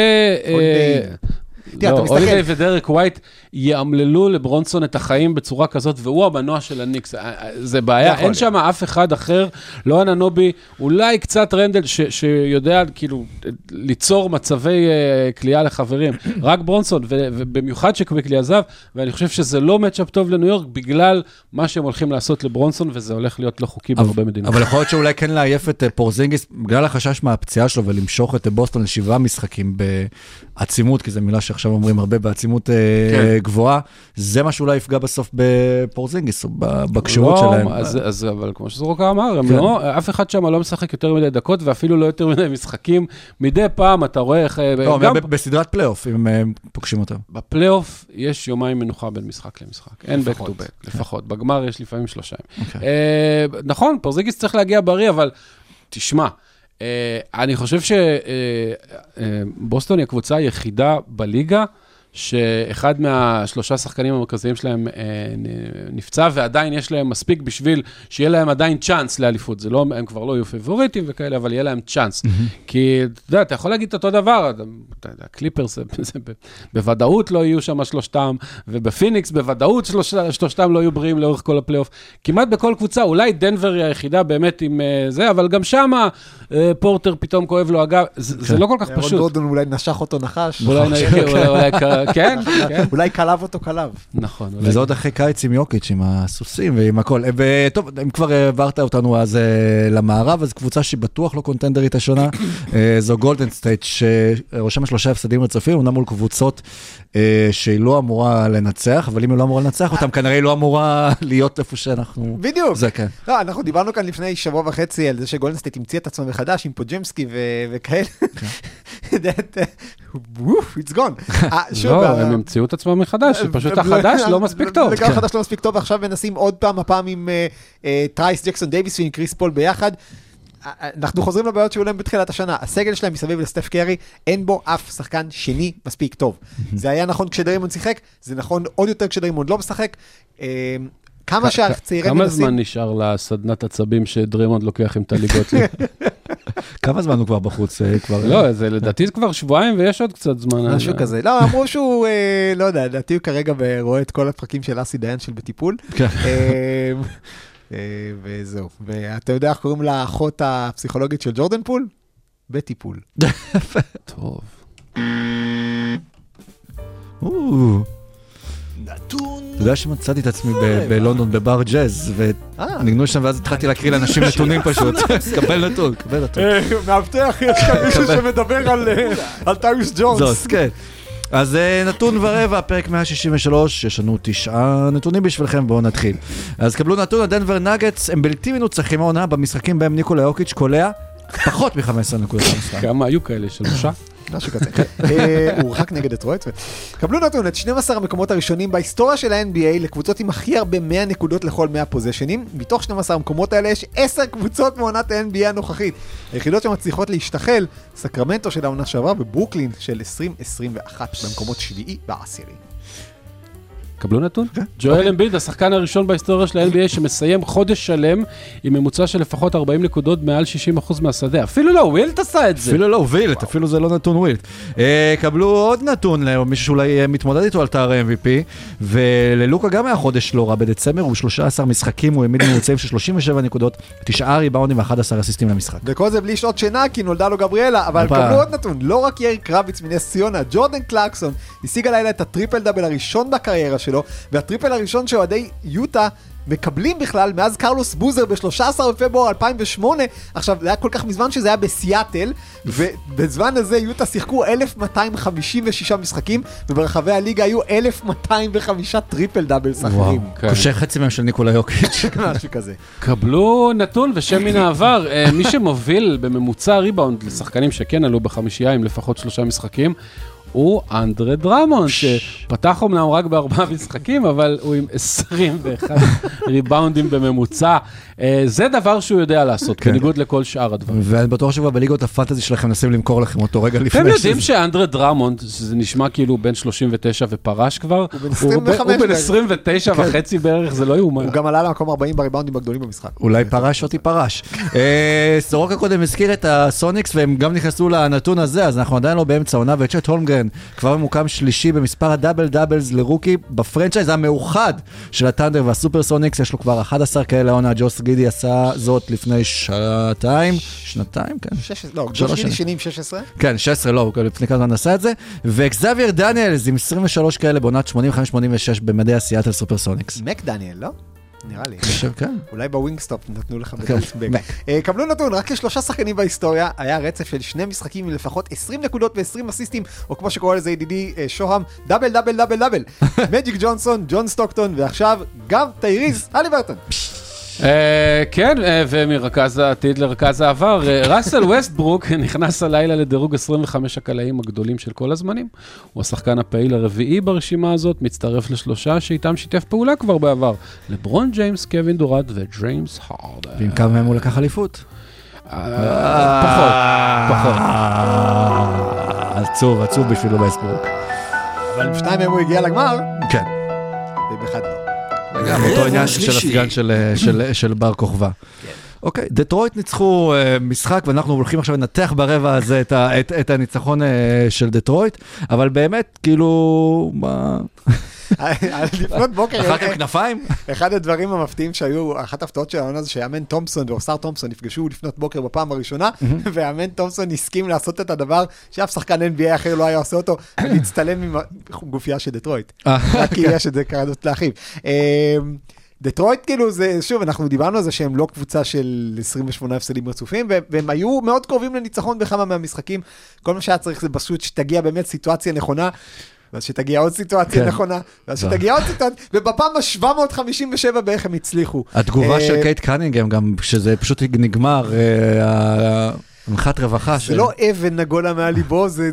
אה, תראה, אתה לא, מסתכל- הולידיי ודרק ווייט יאמללו לברונסון את החיים בצורה כזאת, והוא המנוע של הניקס. אה, אה, זה בעיה, אין. שם אף אחד אחר, לא אננובי, אולי קצת רנדל ש, שיודע כאילו ליצור מצבי אה, כליאה לחברים, [clears throat] רק ברונסון, ו, ובמיוחד שקוויקלי עזב, ואני חושב שזה לא מצ'אפ טוב לניו יורק בגלל מה שהם הולכים לעשות לברונסון, וזה הולך להיות לא חוקי בהרבה מדינות. אבל יכול להיות שאולי כן לעייף את אה, פורזינגיס, בגלל החשש מהפציעה שלו ולמשוך את בוסטון לשבעה משחקים בעצימות, כי זו מילה שעכשיו אומרים הרבה בעצימות אה, כן. גבוהה, זה מה שאולי יפגע בסוף בפורזינגיס, או ב- בכשירות לא, שלהם. אז, אז, אבל כמו שזרוקה אמר, הם כן. לא, אף אחד שם לא משחק יותר מדי דקות, ואפילו לא יותר מדי משחקים. מדי פעם אתה רואה איך... אה, לא, גם בסדרת פלייאוף, אם אה, פוגשים אותם. בפלייאוף יש יומיים מנוחה בין משחק למשחק. אין back to back, לפחות. בגמר יש לפעמים שלושה ימים. אוקיי. אה, נכון, פרזיגיס צריך להגיע בריא, אבל תשמע, אה, אני חושב שבוסטון היא הקבוצה היחידה בליגה. שאחד מהשלושה שחקנים המרכזיים שלהם אה, נפצע, ועדיין יש להם מספיק בשביל שיהיה להם עדיין צ'אנס לאליפות. זה לא, הם כבר לא יהיו פיבוריטים וכאלה, אבל יהיה להם צ'אנס. כי, אתה יודע, אתה יכול להגיד את אותו דבר, אתה אתה יודע, קליפרס, זה, בוודאות לא יהיו שם שלושתם, ובפיניקס בוודאות שלוש, שלושתם לא יהיו בריאים לאורך כל הפלייאוף. כמעט בכל קבוצה, אולי דנבר היא היחידה באמת עם אה, זה, אבל גם שמה אה, פורטר פתאום כואב לו הגב, זה, זה לא כל כך פשוט. גורדון אולי נשך אותו נחש. אולי, נ- [laughs] אולי, אולי, כן, כן, אולי כלב אותו כלב. נכון. וזה עוד אחרי קיץ עם יוקיץ', עם הסוסים ועם הכל. וטוב, אם כבר העברת אותנו אז אה, למערב, אז קבוצה שהיא בטוח לא קונטנדרית השנה, אה, זו גולדן סטייט, שרושמת שלושה הפסדים רצופים, אומנם מול קבוצות אה, שהיא לא אמורה לנצח, אבל אם היא לא אמורה לנצח אותם, כנראה היא לא אמורה [laughs] להיות איפה שאנחנו... בדיוק. זה כן. לא, אנחנו דיברנו כאן לפני שבוע וחצי על זה שגולדנסטייט המציא את עצמו מחדש עם פודז'מסקי ו- וכאלה. [laughs] Uh, woof, it's gone. [laughs] אה, לא, ה- הם המציאו את עצמם מחדש, פשוט ו- החדש ו- לא מספיק טוב. וגם כן. החדש לא מספיק טוב, ועכשיו מנסים עוד פעם, הפעם עם אה, אה, טרייס ג'קסון דייוויס ועם קריס פול ביחד. אה, אה, אנחנו חוזרים לבעיות שהיו להם בתחילת השנה. הסגל שלהם מסביב לסטף קרי, אין בו אף שחקן שני מספיק טוב. [laughs] זה היה נכון כשדרימונד שיחק, זה נכון עוד יותר כשדרימונד לא משחק. אה, כמה שהצעירים כמה מנסים... זמן נשאר לסדנת עצבים שדרימונד לוקח עם טלי גוטליב? [laughs] כמה זמן הוא כבר בחוץ? אה, כבר... לא, זה לדעתי כבר שבועיים ויש עוד קצת זמן. משהו כזה. לא, אמרו שהוא, אה, לא יודע, לדעתי הוא כרגע רואה את כל הפרקים של אסי דיין של בטיפול. אה, אה, וזהו. ואתה יודע איך קוראים לאחות הפסיכולוגית של ג'ורדן פול? בטי פול. [laughs] טוב. נתון. אתה יודע שמצאתי את עצמי ב- בלונדון בבר ג'אז, אה. וניגנו שם ואז התחלתי להקריא לאנשים [laughs] נתונים פשוט. [laughs] קבל נתון, קבל נתון. מאבטח, יש כאן מישהו שמדבר על, אה, על טייוס ג'ונס. זוס, כן. אז אה, נתון ורבע, פרק 163, יש לנו תשעה נתונים בשבילכם, בואו נתחיל. אז קבלו נתון, הדנבר נגטס הם בלתי מנוצחים העונה במשחקים בהם ניקולה יוקיץ' קולע פחות מ-15 נקודות. כמה היו כאלה? שלושה? משהו כזה. אה, הוא הורחק נגד דטרויט. קבלו נתון את 12 המקומות הראשונים בהיסטוריה של ה-NBA לקבוצות עם הכי הרבה 100 נקודות לכל 100 פוזיישנים. מתוך 12 המקומות האלה יש 10 קבוצות מעונת ה-NBA הנוכחית. היחידות שמצליחות להשתחל, סקרמנטו של העונה שעברה וברוקלין של 2021 במקומות שביעי ועשירי. קבלו נתון. כן. ג'ואל אמביד, השחקן הראשון בהיסטוריה של ה-NBA שמסיים חודש שלם עם ממוצע של לפחות 40 נקודות מעל 60% מהשדה. אפילו לא, ווילט עשה את זה. אפילו לא ווילט, אפילו זה לא נתון ווילט. אה, קבלו עוד נתון למישהו שאולי אה, מתמודד איתו על תאר ה-MVP, וללוקה גם היה חודש לא רע בדצמבר, הוא 13 משחקים, הוא העמיד ממוצעים של 37 נקודות, 9 ריבאונדים ו-11 אסיסטים למשחק. וכל זה בלי שעות שינה כי נולדה לו גבריאלה, אבל. קבלו עוד נתון, לא רק יאיר קרביץ מנס ציונה, ג'ורדן קלרקסון השיג הלילה את הטריפל דאבל הראשון בקריירה שלו, והטריפל הראשון שאוהדי יוטה מקבלים בכלל מאז קרלוס בוזר ב-13 בפברואר 2008, עכשיו זה היה כל כך מזמן שזה היה בסיאטל, ובזמן הזה יוטה שיחקו 1256 משחקים, וברחבי הליגה היו 1205 טריפל דאבלס אחרים. כן. קושר חצי מהם של ניקולה יוקיץ'. [laughs] משהו כזה. קבלו נתון ושם מן העבר. אה, מי שמוביל בממוצע ריבאונד לשחקנים שכן עלו בחמישייה עם לפחות שלושה משחקים, הוא אנדרה דרמונד, שפתח אומנם רק בארבעה [laughs] משחקים, אבל הוא עם 21 [laughs] ריבאונדים בממוצע. אה, זה דבר שהוא יודע לעשות, כן. בניגוד לכל שאר הדברים. ואני בטוח שכבר בליגות הפנטזי שלכם מנסים למכור לכם אותו רגע לפני אתם יודעים שזה- שאנדרה דרמונד, שזה נשמע כאילו בן 39 ופרש כבר, הוא בן 25 הוא בן בערך. 29 וחצי בערך, זה לא יאומן. הוא גם עלה למקום 40 בריבאונדים הגדולים במשחק. אולי פרש אותי פרש. [laughs] אה, סורוקה קודם הזכיר את הסוניקס והם גם נכנסו לנתון הזה, אז אנחנו עדיין לא באמצע העונה, וצ'ט הולמגרן כבר ממוקם שלישי במספר ה double doubles לרוקי בפרנצ'ייז המאוחד של הת'אנדר והסופר סוניקס, יש לו כבר 11 כאלה העונה, ג'וש גידי עשה זאת לפני שעתיים, שנתיים, כן. 16, לא, ג'וש גידי. שני עם 16. כן, 16 לא, לפני כמה זמן עשה את זה, ואקזבייר דניאלס עם 23 כאלה בעונת 85-86 במדי הסיאטל סופר סוניקס. מק דניאל, לא? נראה לי. אני חושב, כן. אולי בווינגסטופ נתנו לך כן, בטעות בק. אה, קבלו נתון, רק לשלושה שחקנים בהיסטוריה היה רצף של שני משחקים עם לפחות 20 נקודות ו-20 אסיסטים, או כמו שקורא לזה ידידי אה, שוהם, double double double double. [laughs] מג'יק ג'ונסון, ג'ון סטוקטון, ועכשיו גם טייריס הליברטון. אה, כן, אה, ומרכז העתיד לרכז העבר, אה, ראסל ווסטברוק [laughs] נכנס הלילה לדירוג 25 הקלעים הגדולים של כל הזמנים. הוא השחקן הפעיל הרביעי ברשימה הזאת, מצטרף לשלושה שאיתם שיתף פעולה כבר בעבר. לברון ג'יימס, קווין דוראנט וג'יימס הרדן. ועם כמה מהם הוא לקח אליפות? פחות, פחות. עצוב, עצוב בשבילו ווסטברוק. אבל עם שניים מהם הוא הגיע לגמר, כן. ובאחד לא. גם אותו עניין של. הסגן של, אה, של, בר כוכבא. אוקיי, דטרויט ניצחו אה, משחק ואנחנו הולכים עכשיו לנתח ברבע הזה את, ה, את, את הניצחון אה, של דטרויט, אבל באמת, כאילו, מה... [laughs] לפנות בוקר, אחר כך כנפיים? אחד הדברים המפתיעים שהיו, אחת ההפתעות של העונה זה שיאמן תומפסון ואוסר תומפסון נפגשו לפנות בוקר בפעם הראשונה, ויאמן תומפסון הסכים לעשות את הדבר שאף שחקן NBA אחר לא היה עושה אותו, להצטלם עם הגופייה של דטרויט. אה, רק כי יש את זה כרדות לאחיו. אמ, דטרויט כאילו זה, שוב, אנחנו דיברנו על זה שהם לא קבוצה של 28 הפסדים רצופים, ו- והם היו מאוד קרובים לניצחון בכמה מהמשחקים. כל מה שהיה צריך זה פשוט שתגיע באמת סיטואציה נכונה. ואז שתגיע עוד סיטואציה כן. נכונה, ואז. שתגיע עוד סיטואציה, ובפעם ה-757 בערך הם הצליחו. התגובה אה, של קייט קנינגהם גם, שזה פשוט נגמר, אה, הנחת רווחה. זה לא אבן נגולה מעל ליבו, זה,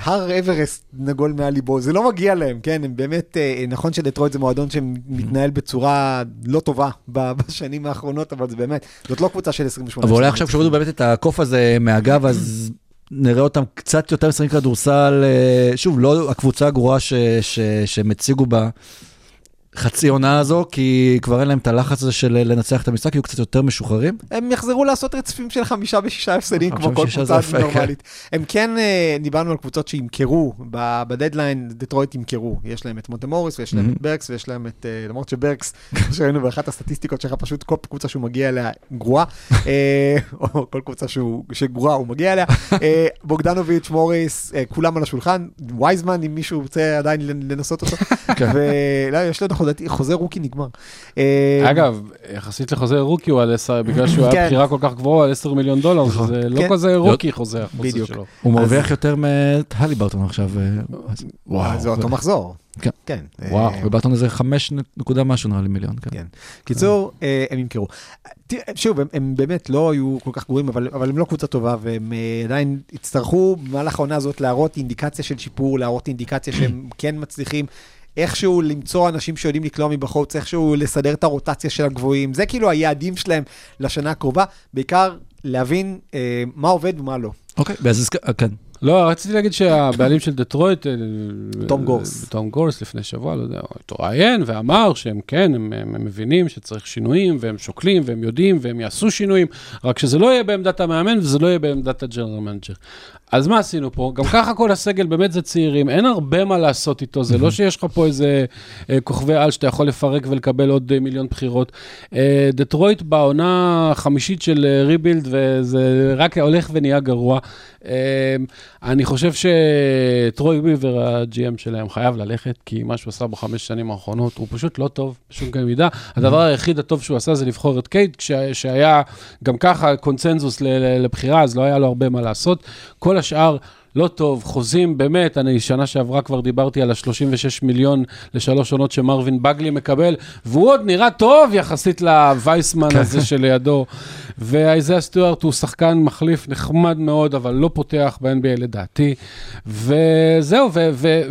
הר אברסט נגול מעל ליבו, זה לא מגיע להם, כן? הם באמת, אה, נכון שדטרויט זה מועדון שמתנהל בצורה לא טובה בשנים האחרונות, אבל זה באמת, זאת לא קבוצה של 28. אבל אולי. עכשיו כשהורידו באמת את הקוף הזה מהגב, אז נראה אותם קצת יותר משחקים כדורסל, אה, שוב, לא הקבוצה הגרועה שהם הציגו בה. חצי עונה הזו, כי כבר אין להם את הלחץ הזה של לנצח את המשחק, יהיו קצת יותר משוחררים. הם יחזרו לעשות רצפים של חמישה ושישה הפסדים, כמו כל קבוצה כן. נורמלית. הם כן, אה, דיברנו על קבוצות שימכרו, בדדליין דטרויט ימכרו. יש להם את מונטמוריס ויש להם Mhm. את ברקס ויש להם את, אה, למרות שברקס, כמו שראינו באחת הסטטיסטיקות שלך, פשוט כל קבוצה שהוא מגיע אליה גרועה, אה, או כל קבוצה שגרועה הוא מגיע אליה. אה, בוגדנוביץ', מוריס, אה, כולם על השולחן, וייזמן, אם מישהו רוצה עדיין לנסות אותו. כן. לדעתי חוזה רוקי נגמר. אה, אגב, יחסית לחוזה רוקי הוא על 10, בגלל שהוא כן. היה בחירה כל כך גבוהה על 10 מיליון דולר, זה לא כן. כזה רוקי חוזה החוזה. שלו. הוא מרוויח יותר מטלי ברטון עכשיו. אה, אז- וואו, זה אותו מחזור. כן. כן. וואו, אה, וברטון איזה חמש נקודה משהו נראה לי מיליון. כן. כן. קיצור, אה, הם ימכרו. שוב, הם, הם באמת לא היו כל כך גרועים, אבל, אבל הם לא קבוצה טובה, והם אה, עדיין יצטרכו במהלך העונה הזאת להראות אינדיקציה של שיפור, להראות אינדיקציה שהם כן מצליחים. איכשהו למצוא אנשים שיודעים לקלוע מבחוץ, איכשהו לסדר את הרוטציה של הגבוהים, זה כאילו היעדים שלהם לשנה הקרובה, בעיקר להבין אה, מה עובד ומה לא. אוקיי, באיזה... סק- אה, כן. לא, רציתי להגיד שהבעלים של דטרויט, אה, תום אה, גורס. תום גורס לפני שבוע, לא יודע, הוא התראיין ואמר שהם כן, הם, הם, הם מבינים שצריך שינויים, והם שוקלים, והם יודעים, והם יעשו שינויים, רק שזה לא יהיה בעמדת המאמן וזה לא יהיה בעמדת ה general manager. אז מה עשינו פה? גם ככה כל הסגל באמת זה צעירים, אין הרבה מה לעשות איתו, זה לא שיש לך פה איזה אה, כוכבי על שאתה יכול לפרק ולקבל עוד אה, מיליון בחירות. אה, דטרויט בעונה החמישית של אה, rebuild, וזה רק הולך ונהיה גרוע. אה, אני חושב שטרוי ויבר, ה-GM שלהם, חייב ללכת, כי מה שהוא עשה בחמש שנים האחרונות, הוא פשוט לא טוב בשום קנה מידה. הדבר היחיד הטוב שהוא עשה זה לבחור את קייט, כש- שהיה גם ככה קונצנזוס לבחירה, אז לא היה לו הרבה מה לעשות. כל השאר... לא טוב, חוזים, באמת, אני שנה שעברה כבר דיברתי על ה-36 מיליון לשלוש עונות שמרווין בגלי מקבל, והוא עוד נראה טוב יחסית לווייסמן הזה שלידו. ואייזיה סטוארט הוא שחקן מחליף נחמד מאוד, אבל לא פותח ב-NBA לדעתי. וזהו,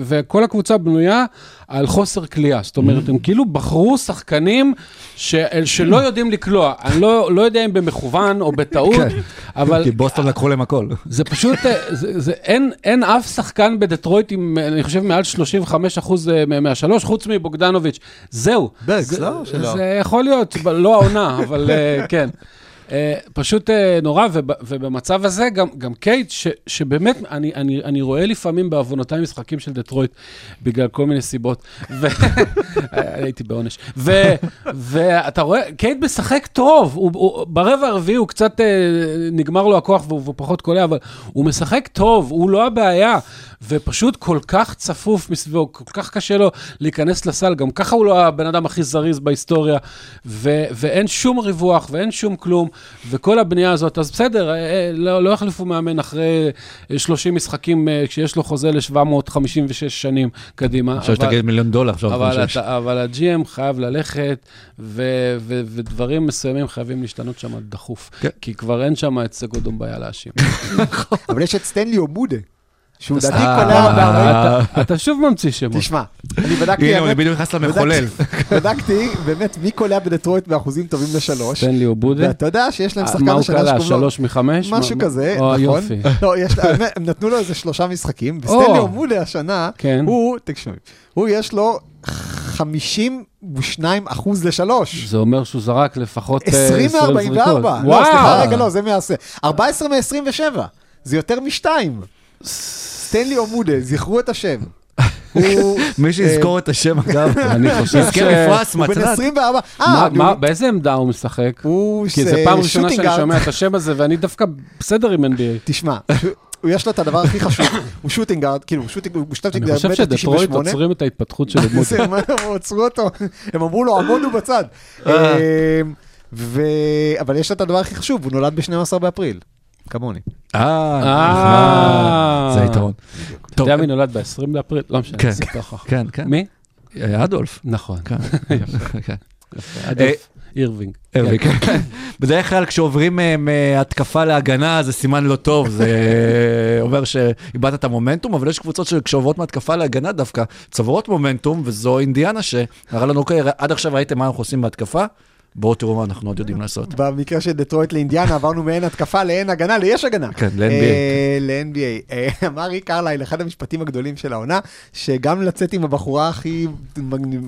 וכל הקבוצה בנויה על חוסר כליאה. זאת אומרת, הם כאילו בחרו שחקנים ש- שלא יודעים לקלוע. אני לא, לא יודע אם במכוון או בטעות, כן. אבל כי בוסטון לקחו להם הכל. זה פשוט, אה, זה, זה, אין, אין אף שחקן בדטרויט עם, אה, אני חושב, מעל 35 אחוז אה, מהשלוש, חוץ מבוגדנוביץ'. זהו. ברקס, זה, לא? זה יכול להיות, לא העונה, אבל כן. אה, פשוט אה, נורא, וב, ובמצב הזה גם, גם קייד, ש, שבאמת, אני, אני, אני רואה לפעמים בעוונותיי משחקים של דטרויט, בגלל כל מיני סיבות, ו... [laughs] הייתי בעונש. ו, ואתה רואה, קייד משחק טוב, הוא, הוא, ברבע הרביעי הוא קצת, אה, נגמר לו הכוח והוא, והוא פחות קולע, אבל הוא משחק טוב, הוא לא הבעיה. ופשוט כל כך צפוף מסביבו, כל כך קשה לו להיכנס לסל, גם ככה הוא לא הבן אדם הכי זריז בהיסטוריה, ו- ואין שום ריווח ואין שום כלום, וכל הבנייה הזאת, אז בסדר, אה, אה, לא, לא יחליפו מאמן אחרי אה, 30 משחקים, אה, כשיש לו חוזה ל-756 שנים קדימה. עכשיו אבל- שתגיד מיליון דולר, עכשיו אבל. אתה, אבל ה-GM חייב ללכת, ו- ו- ודברים מסוימים חייבים להשתנות שם דחוף. כן. כי כבר אין שם את סגודום בעיה להאשים. [laughs] אבל יש את סטנלי אומודה, שהוא לדעתי אה, קולע בהרבה... אתה- אתה שוב ממציא שמות. תשמע, אני בדקתי, הנה, הוא בדיוק נכנס למחולל. בדקתי באמת מי קולע בדטרויט באחוזים טובים לשלוש. סטנלי אובודה. ואתה יודע שיש להם אה, שחקן מה הוא השנה קלע? שקוראים לו- שלוש מחמש? משהו מה- כזה, או, נכון. יופי. לא, הם נתנו לו איזה שלושה משחקים, או. וסטנלי אומודה השנה, כן. הוא, תקשיב, הוא יש לו 52 אחוז לשלוש. זה אומר שהוא זרק לפחות אה, 20 זריקות. מ-44. לא, וואו. סליחה, רגע, לא, זה מעשה. 14 מ-27. זה יותר משתיים. סטנלי אומודה, זכרו את השם. [laughs] מי שיזכור את השם, אגב. [laughs] אני חושב ש... יזכה בפרס הוא בן מתנת. 24. מה- אה, באיזה עמדה הוא משחק? הוא כי זו פעם ראשונה שאני שוטינגארד. שומע את השם הזה, ואני דווקא בסדר עם NBA. תשמע, יש לו את הדבר הכי חשוב, הוא שוטינגארד, כאילו, הוא שוטינג, הוא שטף אני חושב שדטרויט עוצרים את ההתפתחות של [laughs] מה, הם עצרו אותו, הם אמרו לו, עמוד הוא בצד. אה. אמ, אבל יש לו את הדבר הכי חשוב, הוא נולד ב-12 באפריל, כמוני. אה, אה. זה היתרון. אתה יודע מי נולד ב-20 באפריל? לא משנה, כן. זה ככה. כן, כן. מי? אה, אדולף. נכון. כן. [laughs] [laughs] כן. אדולף אירווינג. כן. [laughs] בדרך כלל כשעוברים אה, מהתקפה להגנה זה סימן לא טוב, זה אומר שאיבדת את המומנטום, אבל יש קבוצות שכשעוברות מהתקפה להגנה דווקא צוברות מומנטום, וזו אינדיאנה שהראה לנו, אוקיי, עד עכשיו ראיתם מה אנחנו עושים בהתקפה, בואו תראו מה אנחנו עוד יודעים לעשות. במקרה של דטרויט לאינדיאנה עברנו מעין התקפה לאין הגנה, ליש הגנה. כן, ל-NBA. אה, ל-NBA. אה, אמר ריק קרלייל, אחד המשפטים הגדולים של העונה, שגם לצאת עם הבחורה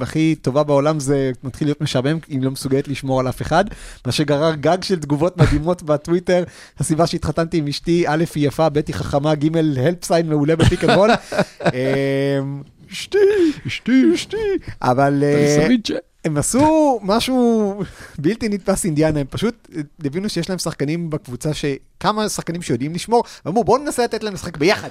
הכי טובה בעולם זה מתחיל להיות משעמם, אם לא מסוגלת לשמור על אף אחד, מה שגרר גל של תגובות מדהימות בטוויטר, הסיבה שהתחתנתי עם אשתי, א' היא יפה, ב' היא חכמה, ג' ה help side מעולה ב pick and. [laughs] אה, אשתי, אשתי, אשתי, אבל... הם עשו משהו בלתי נתפס אינדיאנה, הם פשוט הבינו שיש להם שחקנים בקבוצה, ש... כמה שחקנים שיודעים לשמור, ואמרו בואו ננסה לתת להם לשחק ביחד.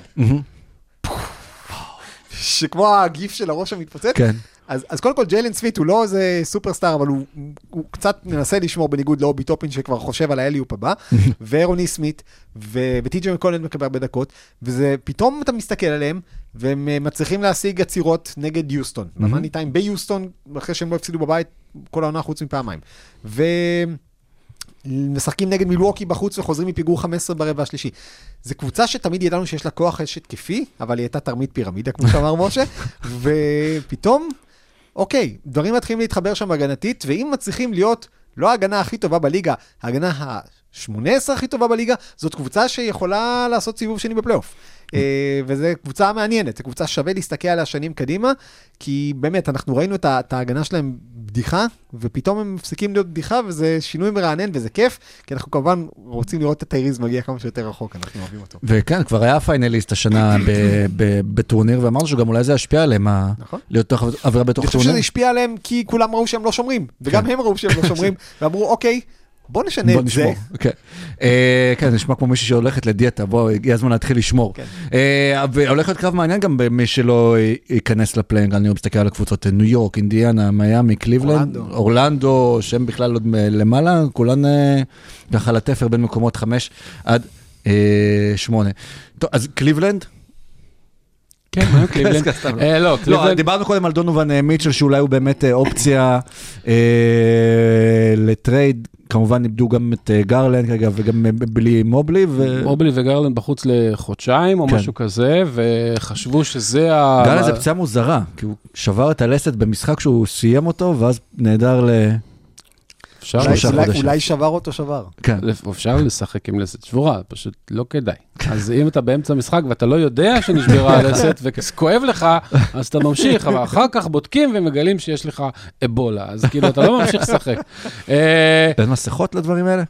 שכמו הגיף של הראש המתפוצץ. כן. אז, אז קודם כל ג'יילן סמית' הוא לא איזה סופרסטאר, אבל הוא, הוא קצת מנסה לשמור בניגוד לאובי טופין שכבר חושב על ה alley-oop הבא, וארון ניסמית', ו- וטי.ג'י מקולן מקבל הרבה דקות, וזה, פתאום אתה מסתכל עליהם, והם אה, מצליחים להשיג עצירות נגד יוסטון. במאני טיים ביוסטון, אחרי שהם לא הפסידו בבית כל העונה חוץ מפעמיים. ו... משחקים נגד מילווקי בחוץ וחוזרים מפיגור 15 ברבע השלישי. זו קבוצה שתמיד ידענו שיש לה כוח אש התקפי, אבל היא הייתה תרמית פירמידה, כמו שאמר [laughs] משה, ופתאום, אוקיי, דברים מתחילים להתחבר שם הגנתית, ואם מצליחים להיות לא ההגנה הכי טובה בליגה, ההגנה ה-18 הכי טובה בליגה, זאת קבוצה שיכולה לעשות סיבוב שני בפלייאוף. אה, וזו קבוצה מעניינת, זו קבוצה שווה להסתכל עליה שנים קדימה, כי באמת, אנחנו ראינו את ההגנה שלהם בדיחה, ופתאום הם מפסיקים להיות בדיחה, וזה שינוי מרענן וזה כיף, כי אנחנו כמובן רוצים לראות את טייריז מגיע כמה שיותר רחוק, אנחנו אוהבים אותו. וכן, כבר היה פיינליסט השנה [clears throat] בטורניר, ואמרנו שגם אולי זה ישפיע עליהם, נכון. להיות עבירה בתוך אני חושב טורניר. שזה השפיע עליהם כי כולם ראו שהם לא שומרים, וגם כן. הם ראו שהם לא שומרים, [laughs] ואמרו, אוקיי, בוא נשנה בוא את זה. נשמור. כן. אה, כן, זה נשמע כמו מישהי שהולכת לדיאטה, בוא, הגיע הזמן להתחיל לשמור. כן. אה, והולך להיות קרב מעניין גם במי שלא י- ייכנס ל play-in, אני מסתכל על הקבוצות, אה, ניו יורק, אינדיאנה, מיאמי, קליבלנד, אורלנדו. אורלנדו, שהם בכלל עוד למעלה, כולן אה, ככה לתפר בין מקומות חמש עד אה, שמונה. טוב, אז קליבלנד? כן, מה, קליבלנד? סתם. אה, לא, לא, קליבלנד, דיברנו קודם על דונובן אה, מיטשל, שאולי הוא באמת אה, אופציה אה, לטרייד. כמובן איבדו גם את אה, גרלנד כרגע וגם אה, בלי מובלי. ו- מובלי וגרלנד בחוץ לחודשיים או כן. משהו כזה, וחשבו שזה ה... גרלנד זה פציעה מוזרה, כי הוא שבר את הלסת במשחק שהוא סיים אותו, ואז נהדר ל... אפשר, שלושה חודשים. אולי שבר אותו שבר. כן. אפשר לשחק עם לסת שבורה, פשוט לא כדאי. [laughs] אז אם אתה באמצע משחק ואתה לא יודע שנשברה [laughs] הלסת וכואב לך, אז אתה ממשיך, אבל אחר כך בודקים ומגלים שיש לך אבולה, אז כאילו אתה לא ממשיך לשחק. [laughs] אה, אין מסכות לדברים האלה?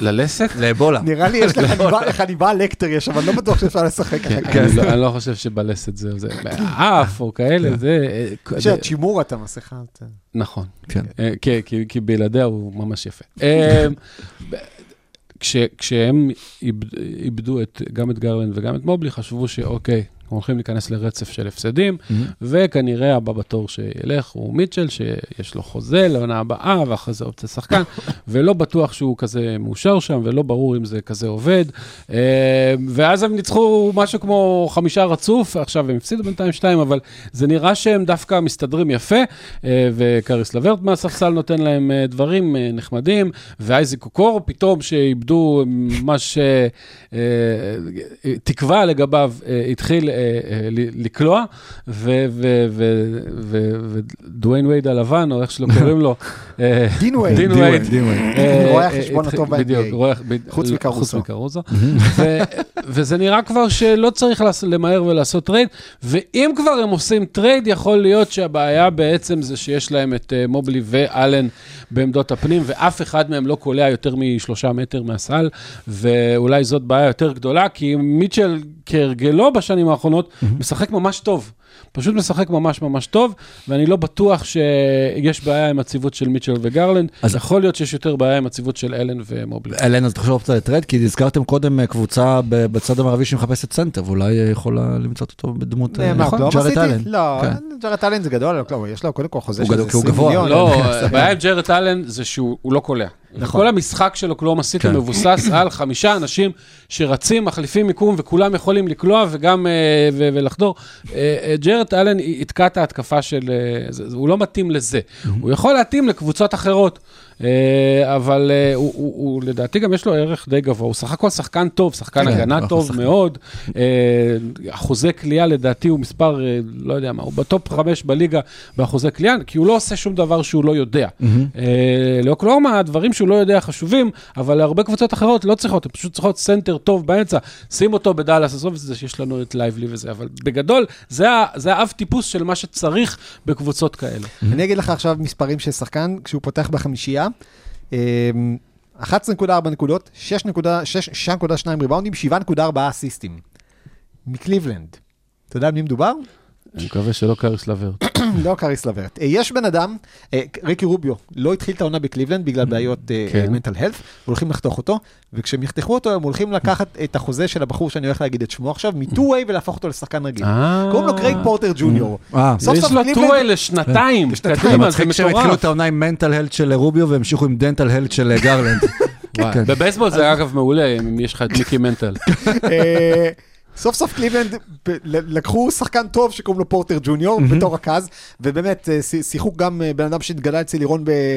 ללסת? לאבולה. נראה לי יש לחניבה- לחניבה לקטר יש, אבל לא בטוח שאפשר לשחק כך. כן. אני לא- אני לא חושב שבלסת זה, זה, באף או כאלה, זה... אה, יש צ'ימור אתה מסכה. אתה- נכון. כן. אה, כי- כי- כי בלעדיה הוא ממש יפה. אה, כשהם איבד- איבדו את- גם את גרלנד וגם את מובלי, חשבו שאוקיי, הולכים להיכנס לרצף של הפסדים, וכנראה הבא בתור שילך הוא מיטשל, שיש לו חוזה לעונה הבאה, ואחרי זה אופציה שחקן, [laughs] ולא בטוח שהוא כזה מאושר שם, ולא ברור אם זה כזה עובד. אה, ואז הם ניצחו משהו כמו חמישה רצוף, עכשיו הם הפסידו בינתיים שתיים, אבל זה נראה שהם דווקא מסתדרים יפה, אה, וקריס לברט מהספסל נותן להם אה, דברים נחמדים, ואייזיק קוקור פתאום שאיבדו אה, אה, תקווה לגביו, התחיל לקלוע, ודוויין וייד הלבן, או איך שלא קוראים לו, אה, [laughs] דין וייד. דין וייד. וייד, דין וייד. אה, רואה אה, החשבון התחיל- הטוב ב-NBA. בדיוק, חוץ מקרוזו. חוץ מקרוזו. ו- וזה נראה כבר שלא צריך למהר ולעשות טרייד, ואם כבר הם עושים טרייד, יכול להיות שהבעיה בעצם זה שיש להם את אה, מובלי ואלן בעמדות הפנים, ואף אחד מהם לא קולע יותר משלושה מטר מהסל, ואולי זאת בעיה יותר גדולה, כי מיטשל כהרגלו בשנים האחרונות, משחק ממש טוב. פשוט משחק ממש ממש טוב, ואני לא בטוח שיש בעיה עם הציוות של מיטשל וגרלנד. אז- יכול להיות שיש יותר בעיה עם הציוות של אלן ומובלי. אלן, אז תחשוב אופציה לטרייד, כי הזכרתם קודם אה, קבוצה בצד המערבי שמחפשת סנטר, ואולי יכולה למצוא אותו בדמות, אה, נכון? ג'ארט? אלן. לא, כן. ג'ארט אלן זה גדול, יש לו קודם כל חוזה של גדול כי הוא 20 גבוה. מיליון. לא, [laughs] הבעיה עם ג'ארט אלן זה שהוא הוא לא קולע. נכון. כל המשחק של אוקלהומה סיטי כן. מבוסס [coughs] על חמישה אנשים שרצים, מחליפים מיקום, וכולם יכולים לקלוע וגם אה, ו- ולחדור. אה, אה, ג'ארט אלן יתקע את ההתקפה של... הוא לא מתאים לזה. הוא יכול להתאים לקבוצות אחרות. אה, אבל אה, הוא, הוא, הוא לדעתי גם יש לו ערך די גבוה, הוא סך הכל שחקן טוב, שחקן כן, הגנה אחלה טוב. מאוד, אה, אחוזי קליעה לדעתי הוא מספר, לא יודע מה, הוא ב-top חמש בליגה באחוזי קליעה, כי הוא לא עושה שום דבר שהוא לא יודע. לאוקלהומה הדברים שהוא לא יודע חשובים, אבל להרבה קבוצות אחרות לא צריכות, הן פשוט צריכות סנטר טוב באמצע, שים אותו בדאלאס, עזוב את זה שיש לנו את לייבלי וזה, אבל בגדול, זה האב טיפוס של מה שצריך בקבוצות כאלה. אני אגיד לך עכשיו מספרים של שחקן, כשהוא פותח בחמישייה, אמ, 11.4 נקודות, 6.2 ריבאונדים, 7.4 אסיסטים. מקליבלנד. אתה יודע על מי מדובר? אני מקווה שלא קריס לברט. [coughs] לא קריס לברט. אה, יש בן אדם, אה, ריקי רוביו, לא התחיל את העונה בקליבלנד בגלל בעיות כן. מנטל הלף, הולכים לחתוך אותו, וכשהם יחתכו אותו, הם הולכים לקחת את החוזה של הבחור שאני הולך להגיד את שמו עכשיו, מ-2-way ולהפוך אותו לשחקן רגיל. אה. קוראים לו קרייג פורטר ג'וניור. יש לו קליבלנד- two-way לשנתיים, לשנתיים. זה קדימה, זה מצחיק שהם התחילו. את העונה עם mental health של רוביו והמשיכו עם dental health של גרלנד. [laughs] כן. בבייסבול זה אגב מעולה, אם יש לך את מיקי מנטל. [laughs] סוף סוף קליבלנד לקחו שחקן טוב שקוראים לו פורטר ג'וניור בתור רכז, ובאמת אה, ש- שיחקו גם אה, בן אדם שהתגלה אצל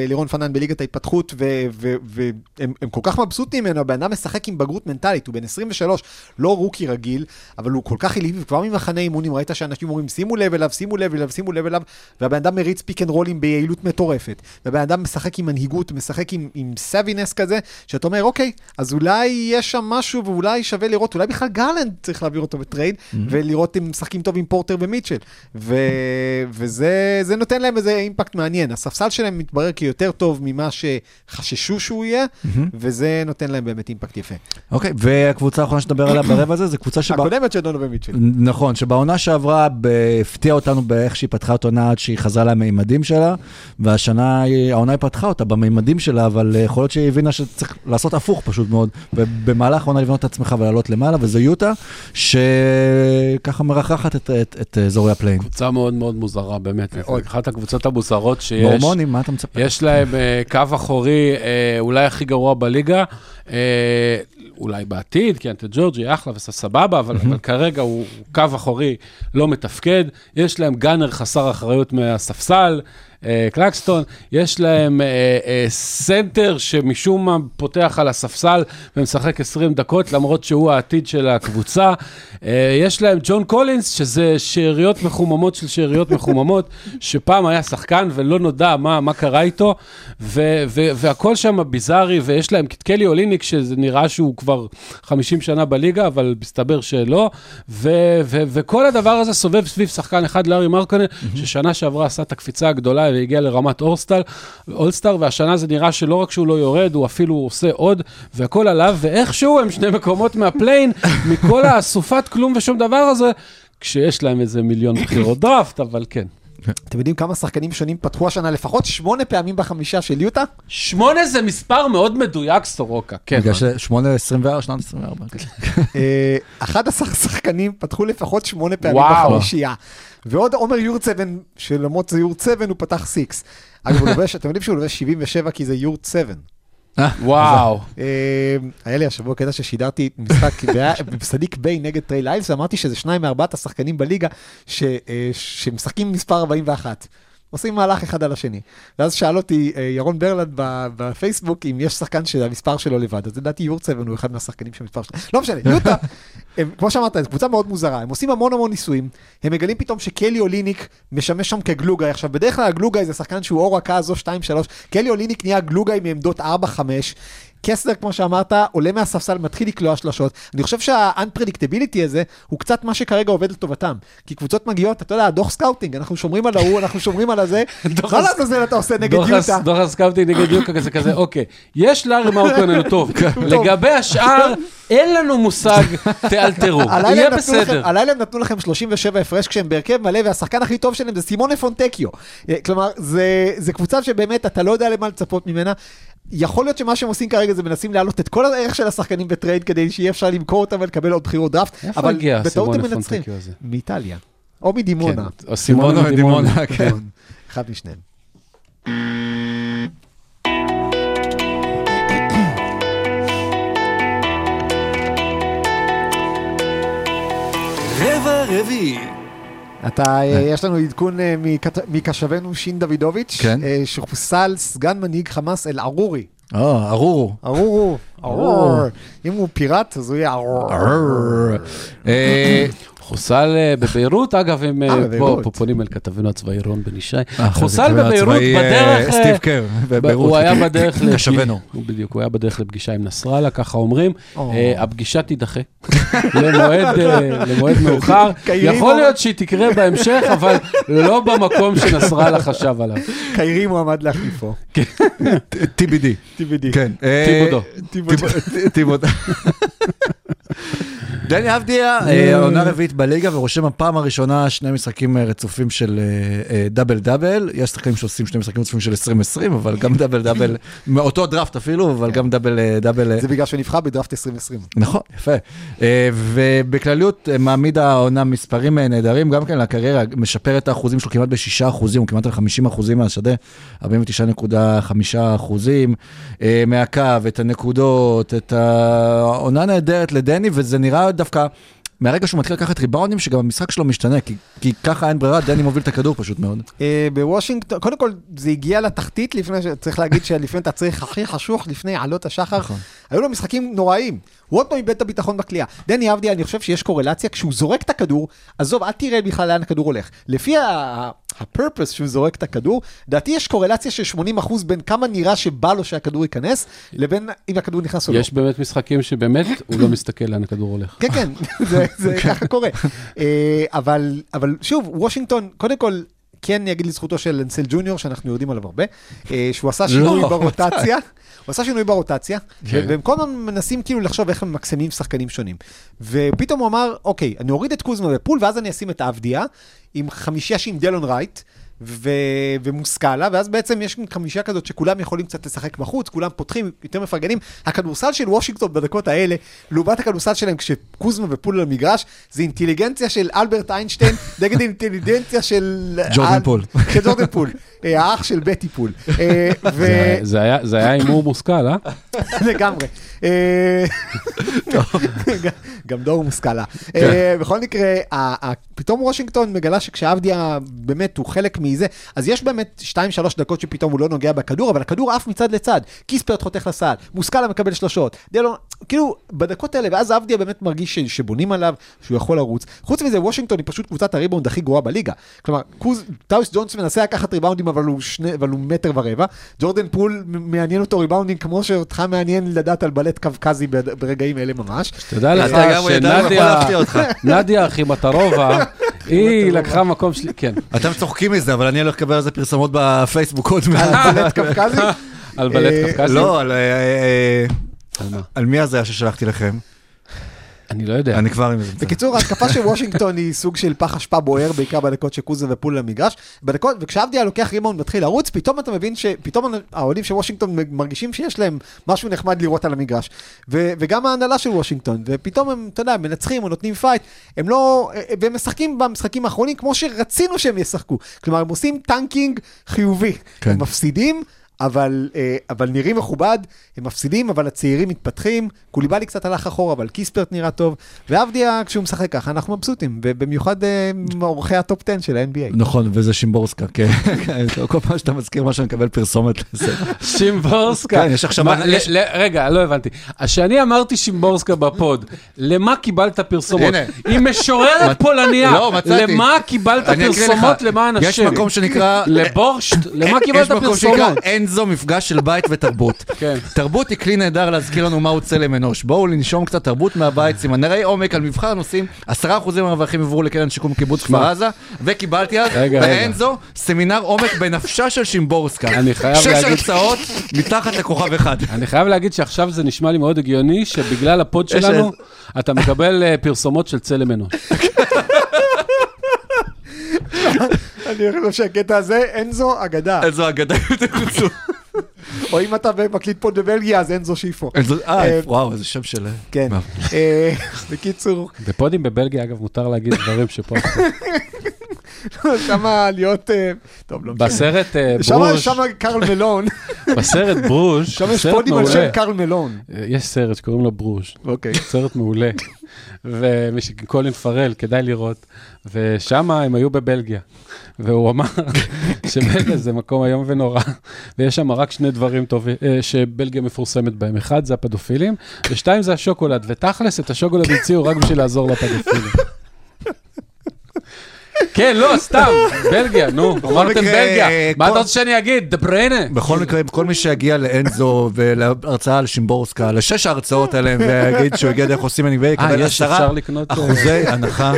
לירון, פנן בליגת ההתפתחות, והם הם כל כך מבסוטים ממנו, הבן אדם משחק עם בגרות מנטלית, הוא בן 23, לא rookie רגיל, אבל הוא כל כך עילי, וכבר ממחנה אימונים ראית שאנשים אומרים שימו לב אליו, שימו לב אליו, שימו לב אליו, והבן אדם מריץ pick and roll ים ביעילות מטורפת, והבן אדם משחק עם מנהיגות, משחק עם, עם סאבינס כזה, שאתה אומר, אוקיי, אז אולי יש שם משהו ואולי שווה לראות, אולי בכלל גרלנד צריך להעביר אותו בטרייד, mm-hmm. ולראות אם משחקים טוב עם פורטר ומיטשל. ו... וזה זה נותן להם איזה אימפקט מעניין. הספסל שלהם מתברר כיותר טוב ממה שחששו שהוא יהיה, mm-hmm. וזה נותן להם באמת אימפקט יפה. אוקיי, והקבוצה האחרונה שדבר עליה ברבע הזה, זו קבוצה שבה... הקודמת של דונובן מיטשל. נכון, שבעונה שעברה הפתיעה אותנו באיך שהיא פתחה את העונה עד שהיא חזרה למימדים שלה, והשנה העונה היא פתחה אותה במימדים שלה, אבל אה, יכול להיות שהיא הבינה שצריך לעשות הפוך פשוט מאוד, ובמהלך העונה לבנות את עצמך ולעלות למעלה, וזה יוטה, שככה מרחפת את, את, את אזורי ה-play-in. קבוצה מאוד מאוד מוזרה, באמת. מאוד. אחת הקבוצות המוזרות שיש. מורמונים, מה אתה מצפה? יש להם אה, קו אחורי אה, אולי הכי גרוע בליגה, אה, אולי בעתיד, כי קיאנטה ג'ורג' אחלה וסבבה, אבל, אבל כרגע הוא הוא קו אחורי לא מתפקד. יש להם gunner חסר אחריות מהספסל, אה, קלארקסון, יש להם אה, אה, סנטר שמשום מה פותח על הספסל ומשחק 20 דקות, למרות שהוא העתיד של הקבוצה. אה, יש להם ג'ון קולינס, שזה שאריות מחוממות של שאריות מחוממות, שפעם היה שחקן ולא נודע מה, מה קרה איתו, ו- ו- והכל שם ביזארי, ויש להם את קלי אוליניק, שזה נראה שהוא כבר 50 שנה בליגה, אבל מסתבר שלא, ו- ו- וכל הדבר הזה סובב סביב שחקן אחד, לארי מרקונן, ששנה שעברה עשה את הקפיצה הגדולה והגיע לרמת אורסטל, אולסטאר, והשנה זה נראה שלא רק שהוא לא יורד, הוא אפילו עושה עוד, והכל עליו, ואיכשהו הם שני מקומות מהפליין, מכל האסופת כלום ושום דבר הזה, כשיש להם איזה מיליון בחירות דראפט, אבל כן. אתם יודעים כמה שחקנים שונים פתחו השנה לפחות שמונה פעמים בחמישה של יוטה? שמונה זה מספר מאוד מדויק, סורוקה, כן. בגלל ש-8-24, שנת 24. כן. אה, 11 שחקנים פתחו לפחות שמונה פעמים. בחמישייה. ועוד עומר יורצבן, שלמרות זה יורצבן, הוא פתח סיקס. אגב, הוא לובש, אתם יודעים שהוא לובש 77 כי זה יורט 7. וואו. אה, היה לי השבוע קטע ששידרתי משחק [laughs] בסאדיק ביי נגד טריי ליילס, ואמרתי שזה שניים מארבעת השחקנים בליגה אה, שמשחקים מספר 41. עושים מהלך אחד על השני. ואז שאל אותי אה, ירון ברלנד בפייסבוק אם יש שחקן שהמספר שלו לבד, אז לדעתי יורטסבן הוא אחד מהשחקנים שהמספר שלו. לא משנה, [laughs] יוטה, הם, כמו שאמרת, זו קבוצה מאוד מוזרה, הם עושים המון המון ניסויים, הם מגלים פתאום שקלי אוליניק משמש שם כ-glue guy. עכשיו, בדרך כלל ה-glue guy זה שחקן שהוא או רכז או 2-3, קלי אוליניק נהיה glue guy מעמדות 4-5. קסלר, כמו שאמרת, עולה מהספסל, מתחיל לקלוע שלשות. אני חושב שה-unpredictability הזה הוא קצת מה שכרגע עובד לטובתם. כי קבוצות מגיעות, אתה יודע, דוח scouting, אנחנו שומרים על ההוא, אנחנו שומרים על הזה. [laughs] מה הס- לעזאזל אתה עושה נגד יוטה? דוח הסקאוטי נגד יוקה כזה כזה, אוקיי, יש לאורי מרקנן [laughs] הוא טוב, לגבי השאר, אין לנו מושג, [laughs] תאלתרו, יהיה בסדר. הלילה הם נתנו לכם 37 הפרש כשהם בהרכב מלא, והשחקן הכי טוב שלהם זה סימונה פונטקיו. אה, כלומר, זה קבוצה שבאמת אתה לא יודע למה לצפות ממנה. יכול להיות שמה שהם עושים כרגע זה מנסים להעלות את כל הערך של השחקנים בטרייד כדי שיהיה אפשר למכור אותם ולקבל עוד בחירות דראפט, אבל בטעות הם מנצחים. מאיטליה. או מדימונה. כן, או סימונה מדימונה. מדימונה, כן. אחד משניהם. רבע רביעי. אתה, אה, יש לנו עדכון אה, מקשבנו שין דוידוביץ', כן. אה, שחוסל סגן מנהיג חמאס אל-ערורי. אה, ארורו. ארורו, ארור. אם הוא פיראט, אז הוא יהיה ארור. חוסל אה, בביירות, אגב, הם אה, אה, פה פונים אל כתבנו הצבאי רון בן ישי. חוסל בביירות בדרך... סטיב קר, בביירות. הוא היה בדרך, [coughs] קשבנו. בדיוק, הוא היה בדרך לפגישה עם נסראללה, ככה אומרים. או. הפגישה תידחה [laughs] למועד, [laughs] מאוחר. יכול להיות שהיא תקרה בהמשך, אבל לא במקום שנסראללה חשב עליו. קיירי מועמד להחליפו. [laughs] TBD. TBD. כן. אה, טיבודו. טיבודו. דני אבדיה, אה, עונה רביעית בליגה ורושם הפעם הראשונה שני משחקים אה, רצופים של אה, אה, דאבל דאבל. יש שחקנים שעושים שני משחקים רצופים של 2020, אבל גם דאבל דאבל, [laughs] מאותו דראפט אפילו, אבל גם דאבל אה, דאבל. אה, זה בגלל שנבחר בדראפט 2020. נכון, יפה. אה, ובכלליות אה, מעמיד העונה מספרים אה, נהדרים, גם כן לקריירה, משפר את האחוזים שלו כמעט בשישה אחוזים, הוא כמעט על 50 אחוזים מהשדה, 49.5 אחוזים אה, מהקו, את הנקודות, את העונה נהדרת לדני, וזה נראה דווקא... מהרגע שהוא מתחיל לקחת ריבאונדים, שגם המשחק שלו משתנה, כי, כי ככה אין ברירה, דני מוביל את הכדור פשוט מאוד. אה, בוושינגטון, קודם כל, זה הגיע לתחתית לפני, צריך להגיד אתה צריך הכי חשוך לפני עלות השחר. נכון. היו לו משחקים עוד פעם איבד את הביטחון בכלייה. דני אבדיה, אני חושב שיש קורלציה, כשהוא זורק את הכדור, עזוב, אל תראה בכלל לאן הכדור הולך. לפי הפרפס שהוא זורק את הכדור, לדעתי יש קורלציה של 80% בין כמה נראה שבא לו שהכדור ייכנס, לבין אם הכדור נכנס או לא. יש באמת משחקים שבאמת הוא לא מסתכל לאן הכדור הולך. כן, כן, [laughs] זה, ככה קורה. [laughs] אה, אבל שוב, וושינגטון, קודם כל, כן אגיד לזכותו של אנסל ג'וניור, שאנחנו יודעים עליו הרבה, אה, שהוא עשה שינוי לא, ברוטציה. הוא עשה שינוי ברוטציה, כן. והם כל הזמן מנסים כאילו לחשוב איך הם ממקסמים שחקנים שונים. ופתאום הוא אמר, אוקיי, אני אוריד את קוזמה בפול, ואז אני אשים את האבדיה, עם חמישייה שעם דלון רייט. ו... ומושכלה, ואז בעצם יש חמישה כזאת שכולם יכולים קצת לשחק בחוץ, כולם פותחים, יותר מפרגנים. הכדורסל של וושינגטון בדקות האלה, לעומת הכדורסל שלהם כשקוזמה ופול על המגרש, זה אינטליגנציה של אלברט איינשטיין [laughs] נגד אינטליגנציה של... ג'ורדן פול. של ג'ורדן פול, האח של בטי פול. אה. זה- היה- הימור מושכל, אה? [laughs] לגמרי. אה, [laughs] גם- דור מושכלה. אה, בכל מקרה, פתאום וושינגטון מגלה שכשאבדיה באמת הוא חלק מזה, אז יש באמת 2-3 דקות שפתאום הוא לא נוגע בכדור, אבל הכדור עף מצד לצד. קיספרט חותך לסל, מושכלה מקבל שלשות. דלון, כאילו, בדקות האלה, ואז אבדיה באמת מרגיש ש- שבונים עליו, שהוא יכול לרוץ. חוץ מזה, וושינגטון היא פשוט קבוצת הריבאונד הכי גרועה בליגה. כלומר, קוז, טאוס ג'ונס מנסה לקחת ריבאונדים, אבל הוא, שני, אבל הוא מטר ורבע. ג'ורדן פול מעניין אותו ריבאונדים כמו שאותך מעניין לדעת על בלט קווקזי ברגעים אלה ממש. תדע לך שנדיה. נדיה אחימטרובה, [laughs] היא לקחה מקום שלי, כן, אתם צוחקים מזה, אבל אני הולך לקבל על זה פרסומות בפייסבוק עוד מעט. על בלט קווקזי. [laughs] על בלט אה, קווקזי. לא, על... על מה? על מי הזה ששלחתי לכם? אני לא יודע. אני כבר עם זה. בקיצור, ההתקפה של וושינגטון היא סוג של פח אשפה בוער, בעיקר בדקות שקוז ופול על המגרש. בדקות, וכשאבדיה לוקח ריבאונד ומתחיל לרוץ, פתאום אתה מבין שפתאום האוהדים של וושינגטון מרגישים שיש להם משהו נחמד לראות על המגרש. ו- וגם ההנהלה של וושינגטון, ופתאום הם, אתה יודע, מנצחים או נותנים פייט, הם לא, והם משחקים במשחקים האחרונים כמו שרצינו שהם ישחקו. כלומר, הם עושים tanking חיובי. כן. הם מפסידים. אבל, אה, אבל נראים מכובד, הם מפסידים, אבל הצעירים מתפתחים. קוליבאלי קצת הלך אחורה, אבל קיספרט נראה טוב. ואבדיה, כשהוא משחק ככה, אנחנו מבסוטים, ובמיוחד אה, מאורחי ה top 10 של ה-NBA. נכון, וזה שימבורסקה, כן. [laughs] כל פעם שאתה מזכיר משהו, אני מקבל פרסומת לזה. שימבורסקה. כן, יש עכשיו- רגע, לא הבנתי. אז כשאני אמרתי שימבורסקה בפוד, למה קיבלת פרסומות? היא משוררת [laughs] פולניה. לא, מצאתי. למה קיבלת. פרסומות למען השם? יש מקום שנקרא... לבורשט? למה קיבלת פרסומות? אנזו, מפגש של בית ותרבות. [laughs] כן. תרבות היא כלי נהדר להזכיר לנו מהו צלם אנוש. בואו לנשום קצת תרבות מהבית, סמינרי עומק על מבחר הנושאים, 10% מהרווחים עברו לקרן שיקום קיבוץ כפר עזה, וקיבלתי אז, רגע. באנזו, סמינר עומק בנפשה של שימבורסקה. [laughs] אני חייב שש להגיד- הרצאות מתחת לכוכב אחד. [laughs] אני חייב להגיד שעכשיו זה נשמע לי מאוד הגיוני, שבגלל הפוד שלנו, אתה מקבל אה, פרסומות של צלם אנוש. אני חושב שהקטע הזה, אנזו אגדה. איזו אגדה יותר חוצו. או אם אתה מקליט פה בבלגיה, אז אנזו שיפו. אה, אה, וואו, איזה שם של... כן. אה, בקיצור, בפודים בבלגיה, אגב, מותר להגיד דברים שפה... [laughs] שמה להיות, אה, טוב, לא משנה. בסרט אה, שמה, ברוז', שמה קרל מלון, בסרט ברוז', שם יש פודים על שם. קרל מלון. אה, יש סרט שקוראים לו ברוז'. אוקיי. סרט מעולה. וקולין פרל, כדאי לראות. ושם הם היו בבלגיה. והוא אמר [laughs] שבלגיה זה מקום איום ונורא, ויש שם רק שני דברים טובים שבלגיה מפורסמת בהם. אחד זה הפדופילים, ושתיים זה השוקולד. ותכלס, את השוקולד המציאו רק בשביל לעזור לפדופילים. כן, לא, סתם, בלגיה, נו, אמרתם בלגיה. מה אתה רוצה שאני אגיד? דה בריינה? בכל מקרה, כל מי שיגיע לאנזו ולהרצאה על שימבורסקה, לשש ההרצאות עליהם, ויגיד שהוא הגיע דרך עושים NBA, אה, יקבל יש, עשרה אפשר לקנות... אה, אחוזי הנחה.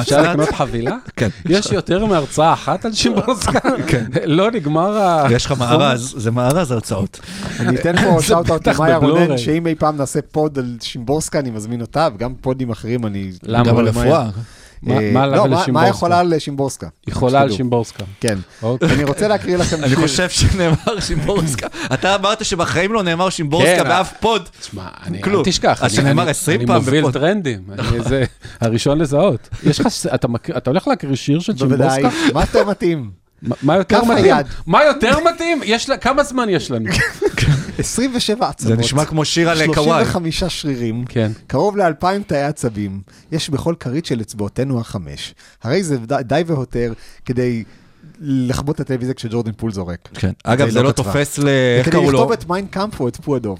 אפשר לקנות חבילה? כן. יש יותר מהרצאה אחת על שימבורסקה? כן. לא נגמר ה... יש לך מארז, זה מארז הרצאות. אני אתן פה shout-out למאיה רונן. שאם אי פעם נעשה פוד על שימבורסקה, אני מזמין אותה, וגם פודים אחרים, אני... למה? גם על? רפואה. מה- אה, לא, מה-? יכולה על שימבורסקה? יכולה על. שימבורסקה. כן. אוקיי. אני רוצה להקריא לכם אני שיר. חושב שנאמר שימבורסקה. אתה אמרת שבחיים לא נאמר שימבורסקה כן, באף פוד. תשמע, אני, כלום. אל תשכח. אז אני- שנאמר אני- 20 פעם אני מוביל. טרנדים, אני [laughs] זה הראשון לזהות. יש לך, אתה הולך להקריא שיר של בוודאי. שימבורסקה? מה יותר מתאים? מה- יותר מתאים? מה יותר מתאים? כמה זמן יש לנו? [laughs] 27 עצמות. זה נשמע כמו שיר על קוואי. 35 שרירים. כן. קרוב לאלפיים תאי עצבים, יש בכל כרית של אצבעותינו החמש. הרי זה די, והותר כדי לכבות את הטלוויזיה כשג'ורדן פול זורק. כן. אגב, זה לא לא כתבה. תופס ל... איך כדי קראו לו? לכתוב את מיינקאמפ או את פועדוב.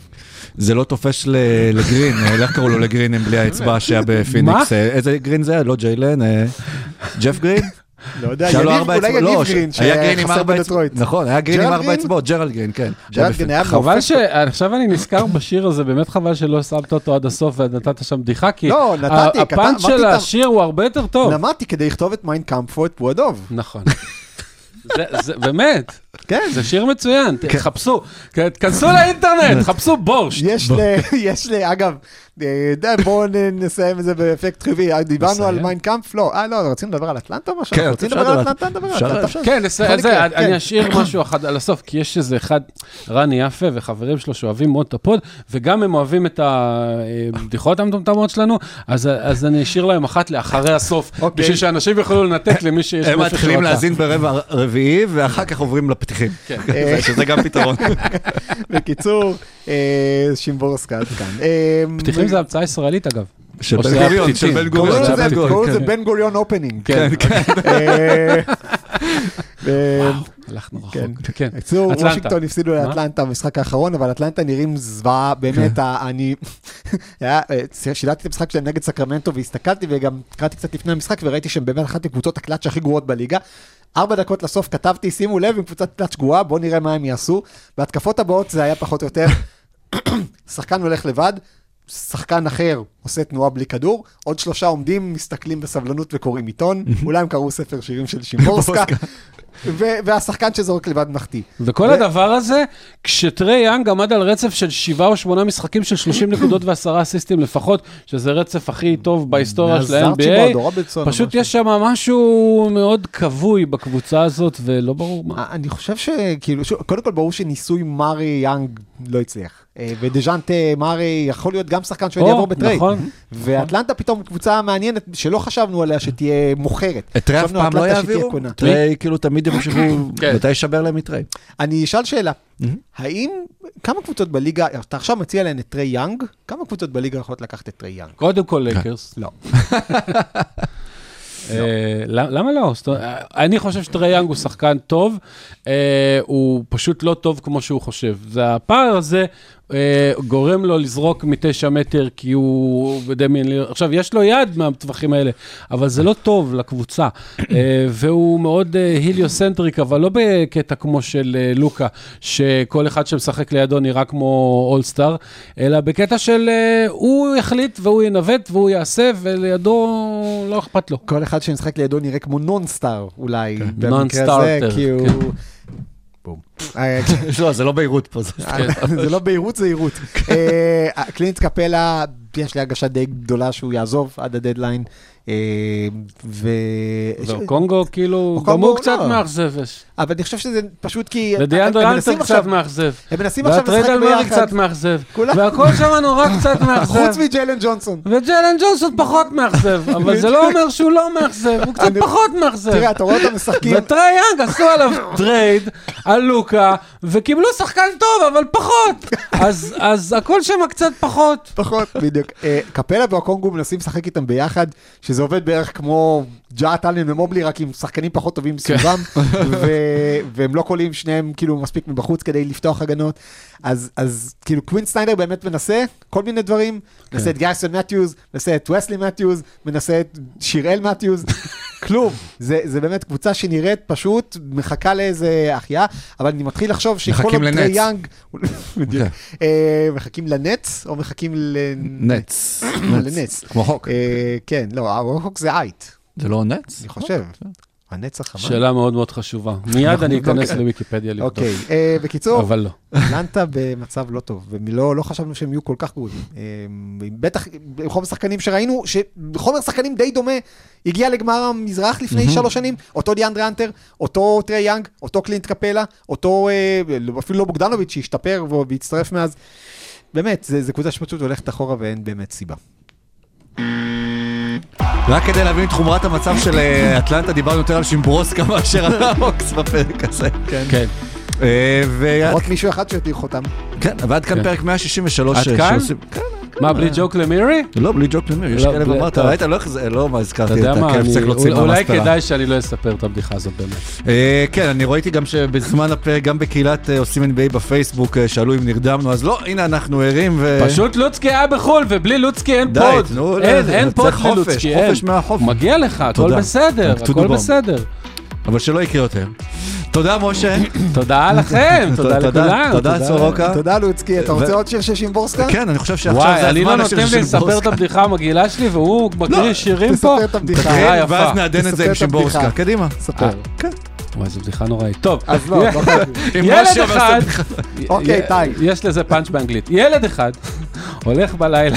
זה לא תופס לגרין, אה, איך קראו לו לגרין עם בלי האצבע שהיה בפיניקס? אה, איזה גרין זה? לא ג'יילן? אה, ג'ף גרין? לא יודע, יניב, אולי. יניב לא, גרין, היה גרין שהיה עם חסר ארבע בדטרויט. אצבעות. נכון, היה גרין עם ארבע? אצבעות, ג'רלד גרין, כן. ג'רלד גרין היה חבל. ש... עכשיו אני נזכר בשיר הזה, באמת חבל שלא שמת אותו עד הסוף ונתת שם בדיחה, כי לא, הפאנץ' של השיר הוא הרבה יותר טוב. למדתי כדי לכתוב את מיין קאמפף או את פו הדוב. נכון. זה, זה, באמת, כן. זה שיר מצוין, תחפשו, תכנסו לאינטרנט, [laughs] חפשו בורש. יש ל... יש ל... אגב, אה, בואו נ- נסיים את זה באפקט חיובי. אה, דיברנו? על מיין קאמפף? לא. אה, לא, רצינו לדבר על אטלנטה או משהו? כן, אפשר לדבר על. אטלנטה? נדבר על אפשר, אטלנטה. כן, מקרה, אני כן. אשאיר [coughs] משהו אחד על הסוף, כי יש איזה אחד, רני יפה וחברים שלו שאוהבים מאוד את הפוד, וגם הם אוהבים את הבדיחות המטומטמות שלנו, אז אז אני אשאיר להם אחת לאחרי הסוף, אוקיי. בשביל שאנשים יוכלו לנתק למי שיש הם מתחילים. להאזין ברבע רביעי, ואחר כך עוברים לפתיחים. כן. זה- [laughs] שזה גם פתרון. [laughs] בקיצור, אה, שימבורסקה עד כאן. אה, פתיחים זה המצאה ישראלית אגב. של בן גוריון. של בן גוריון. קוראים לזה כן. בן גוריון opening. כן, אה, אה, הלכנו רחוק. כן. כן. בקיצור, אטלנטה. וושינגטון הפסידו? לאטלנטה במשחק האחרון, אבל אטלנטה נראים זוועה, באמת, אני... [laughs] אה, שידעתי את המשחק שלהם נגד סקרמנטו והסתכלתי וגם קראתי קצת לפני המשחק וראיתי שהם באמת אחת מקבוצות הקלאץ' הכי גרועות בליגה. ארבע דקות לסוף כתבתי, שימו לב, עם קבוצת קלאץ' גרועה, בואו נראה מה הם יעשו. בהתקפות הבאות זה היה פחות או יותר, [coughs] שחקן הולך לבד, שחקן אחר עושה תנועה בלי כדור, עוד שלושה עומדים, מסתכלים בסבלנות וקוראים עיתון, אולי הם קראו ספר שירים של [laughs] שימבורסקה, ו- והשחקן שזורק לבד מחטיא. וכל הדבר הזה, כשטרי יאנג עמד על רצף של שבעה או שמונה משחקים של 30 נקודות ועשרה אסיסטים לפחות, שזה רצף הכי טוב בהיסטוריה של ה-NBA, פשוט. יש שם משהו מאוד כבוי בקבוצה הזאת, ולא ברור מה. אני חושב שכאילו, קודם כל ברור שניסוי מארי יאנג לא הצליח. אה, ודז'ונטה מארי יכול להיות גם שחקן שעוד או, יעבור ב trade. נכון. ואטלנטה פתאום קבוצה מעניינת שלא חשבנו עליה שתהיה מוכרת. את טרי אף פעם לא יעבירו? טרי כאילו תמיד ימשיכו, [coughs] כן. מתי יישבר להם מטרי? אני אשאל שאלה, האם, כמה קבוצות בליגה, אתה עכשיו מציע להן את טרי יאנג, כמה קבוצות בליגה יכולות לקחת את טרי יאנג? קודם כל לייקרס. לא. [laughs] אה, למ- למה לא? אני חושב שטרי יאנג הוא שחקן טוב, אה, הוא פשוט לא טוב כמו שהוא חושב. זה הפער הזה גורם לו לזרוק מתשע מטר כי הוא. עכשיו, יש לו יד מהטווחים האלה, אבל זה לא טוב לקבוצה. אה, והוא מאוד אה, היליוסנטריק, אבל לא בקטע כמו של אה, לוקה, שכל אחד שמשחק לידו נראה כמו אולסטאר, אלא בקטע של אה, הוא יחליט והוא ינווט והוא יעשה, ולידו לא אכפת לו. כל אחד שמשחק לידו נראה כמו נון סטאר אולי, במקרה הזה, נון-סטארטר, כי הוא... כן. בום. אה, לא, זה לא בהירות פה. זה- זה לא בהירות, זה עירות. אה, קלינט קפלה, יש לי הרגשה די גדולה שהוא יעזוב עד הדדליין. אה, ו... והקונגו כאילו, גם הוא קצת לא. מאכזב. אבל אני חושב שזה פשוט כי... אלטר מנסים קצת מאכזב. הם מנסים עכשיו והטרייד לשחק על מרי ביחד, קצת מאכזב. והכל שם נורא קצת [laughs] מאכזב. חוץ מג'יילן ג'ונסון. וג'לן ג'ונסון פחות מאכזב, [laughs] אבל זה לא אומר שהוא לא מאכזב, הוא קצת פחות מאכזב. תראה, אתה רואה אותם משחקים, וטרי יאנג עשו עליו [laughs] טרייד על לוקה, וקיבלו שחקן טוב, אבל פחות. אז, אז הכל שם קצת פחות. פחות, בדיוק. אה, קפלה והקונגו מנסים לשחק איתם ביחד, שזה עובד בערך כמו ג'אה טאלן ומובלי, רק עם שחקנים פחות טובים סביבם, [laughs] ו- והם לא קולים שניהם כאילו מספיק מבחוץ כדי לפתוח הגנות. אז, אז כאילו קווין סטיינר באמת מנסה כל מיני דברים, מנסה את גייסון מתיוז, מנסה את וסלי מתיוז, מנסה את שיראל מתיוז, [laughs] כלום. זה, זה באמת קבוצה שנראית פשוט מחכה לאיזה החייאה, אבל אני מתחיל לחשוב שכל עוד טרי לנץ. יאנג, [laughs] בדיוק. אה, מחכים לנץ או מחכים לנץ? נץ. לנץ. כמו הוק. אה, כן, לא, הרוק זה אייט, זה לא נץ? אני חושב. הנץ החבל. שאלה מאוד מאוד חשובה. [laughs] מיד אני אכנס לוויקיפדיה לבדוק. אוקיי, אה, בקיצור, אבל לא. אטלנטה במצב לא טוב, ולא לא חשבנו שהם יהיו כל כך גרועים. אה, בטח עם חומר שחקנים שראינו, שחומר שחקנים די דומה, הגיע לגמר המזרח לפני שלוש שנים, אותו דיאנדרה האנטר, אותו טרי יאנג, אותו קלינט קפלה, אותו, אה, אפילו לא בוגדנוביץ' שהשתפר והצטרף מאז. באמת, זה קבוצה שפשוט הולכת אחורה ואין באמת סיבה. רק כדי להבין את חומרת המצב של אה, אטלנטה, דיברנו יותר על שימבורסקה [laughs] מאשר על ההוקס בפרק הזה. כן. אה, ו- לפחות מישהו אחד שהטיח אותם. כן, ועד כאן כן. פרק 163. עד אה, כאן? כן, מה, בלי ג'וק למירי? לא, בלי ג'וק למיר, יש לא, כאלה ואמרת, טוב. ראית, לא לא הזכרתי את הכלב, צריך להוציא אולי מהמספרה. כדאי שאני לא אספר את הבדיחה הזאת באמת. אה, כן, אני ראיתי גם שבזמן הפרק, גם בקהילת אה, עושים NBA בפייסבוק, אה, שאלו אם נרדמנו, אז לא, הנה אנחנו ערים ו... פשוט לוצקי היה בחו"ל, ובלי לוצקי אין די, פוד. תנו, אין, לא, פוד בלי חופש, לוצקי, אין. חופש מהחופש. מגיע לך, הכל. בסדר, הכל. בסדר. אבל שלא יקרה יותר. תודה, משה. [coughs] תודה לכם, [coughs] תודה לכולם. תודה, סורוקה. תודה לוצקי, אתה רוצה עוד שיר של שימבורסקה? כן, אני חושב שעכשיו וואי, זה אני הזמן לא לשיר נותן של לי לספר את שימבורסקה. הבדיחה המגעילה שלי, והוא מקריא שירים פה. תספר את הבדיחה. כן. ואז נעדן את זה עם שימבורסקה. קדימה. ספר. וואי, זו בדיחה נוראית. טוב, אז לא, לא חייבים. אם ילד אחד, אוקיי, טי. יש לזה פאנץ' באנגלית. ילד אחד הולך בלילה,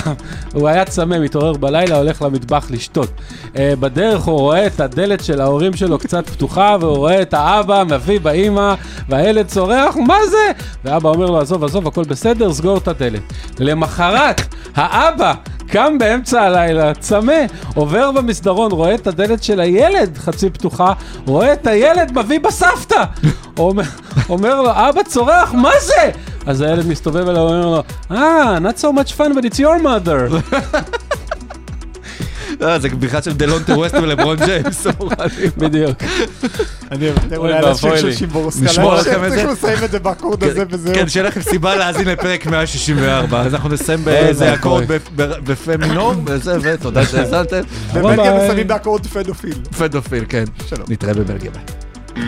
הוא היה צמא, מתעורר בלילה, הולך למטבח לשתות. אה, בדרך הוא רואה את הדלת של ההורים שלו קצת פתוחה, והוא רואה את האבא מביא באימא, והילד צורח, מה זה? ואבא אומר לו, עזוב, עזוב, הכל בסדר, סגור את הדלת. למחרת, האבא קם באמצע הלילה, צמא, עובר במסדרון, רואה את הדלת של הילד חצי פתוחה, רואה את הילד מביא בסבתא. אומר, אומר לו, אבא צורח, מה זה? אז הילד מסתובב אליו ואומר לו, אה, not so much fun, but it's your mother. אה, זה בדיחה של דלונטה ווסט ולברון ג'יימס. בדיוק. אני אוותר אולי על השיר של לי. שימבורסקה. נשמור לא, לכם את צריך זה? לסיים את זה באקורד הזה וזהו. כן, שיהיה לכם סיבה להאזין לפרק 164. אז אנחנו נסיים באיזה. אקורד בפ- ב- בפה מינור, וזה, ותודה שהאזנתם. ובלגיה ביי. מסיימים באקורד פדופיל. פדופיל, כן. שלום. נתראה בבלגיה. ביי.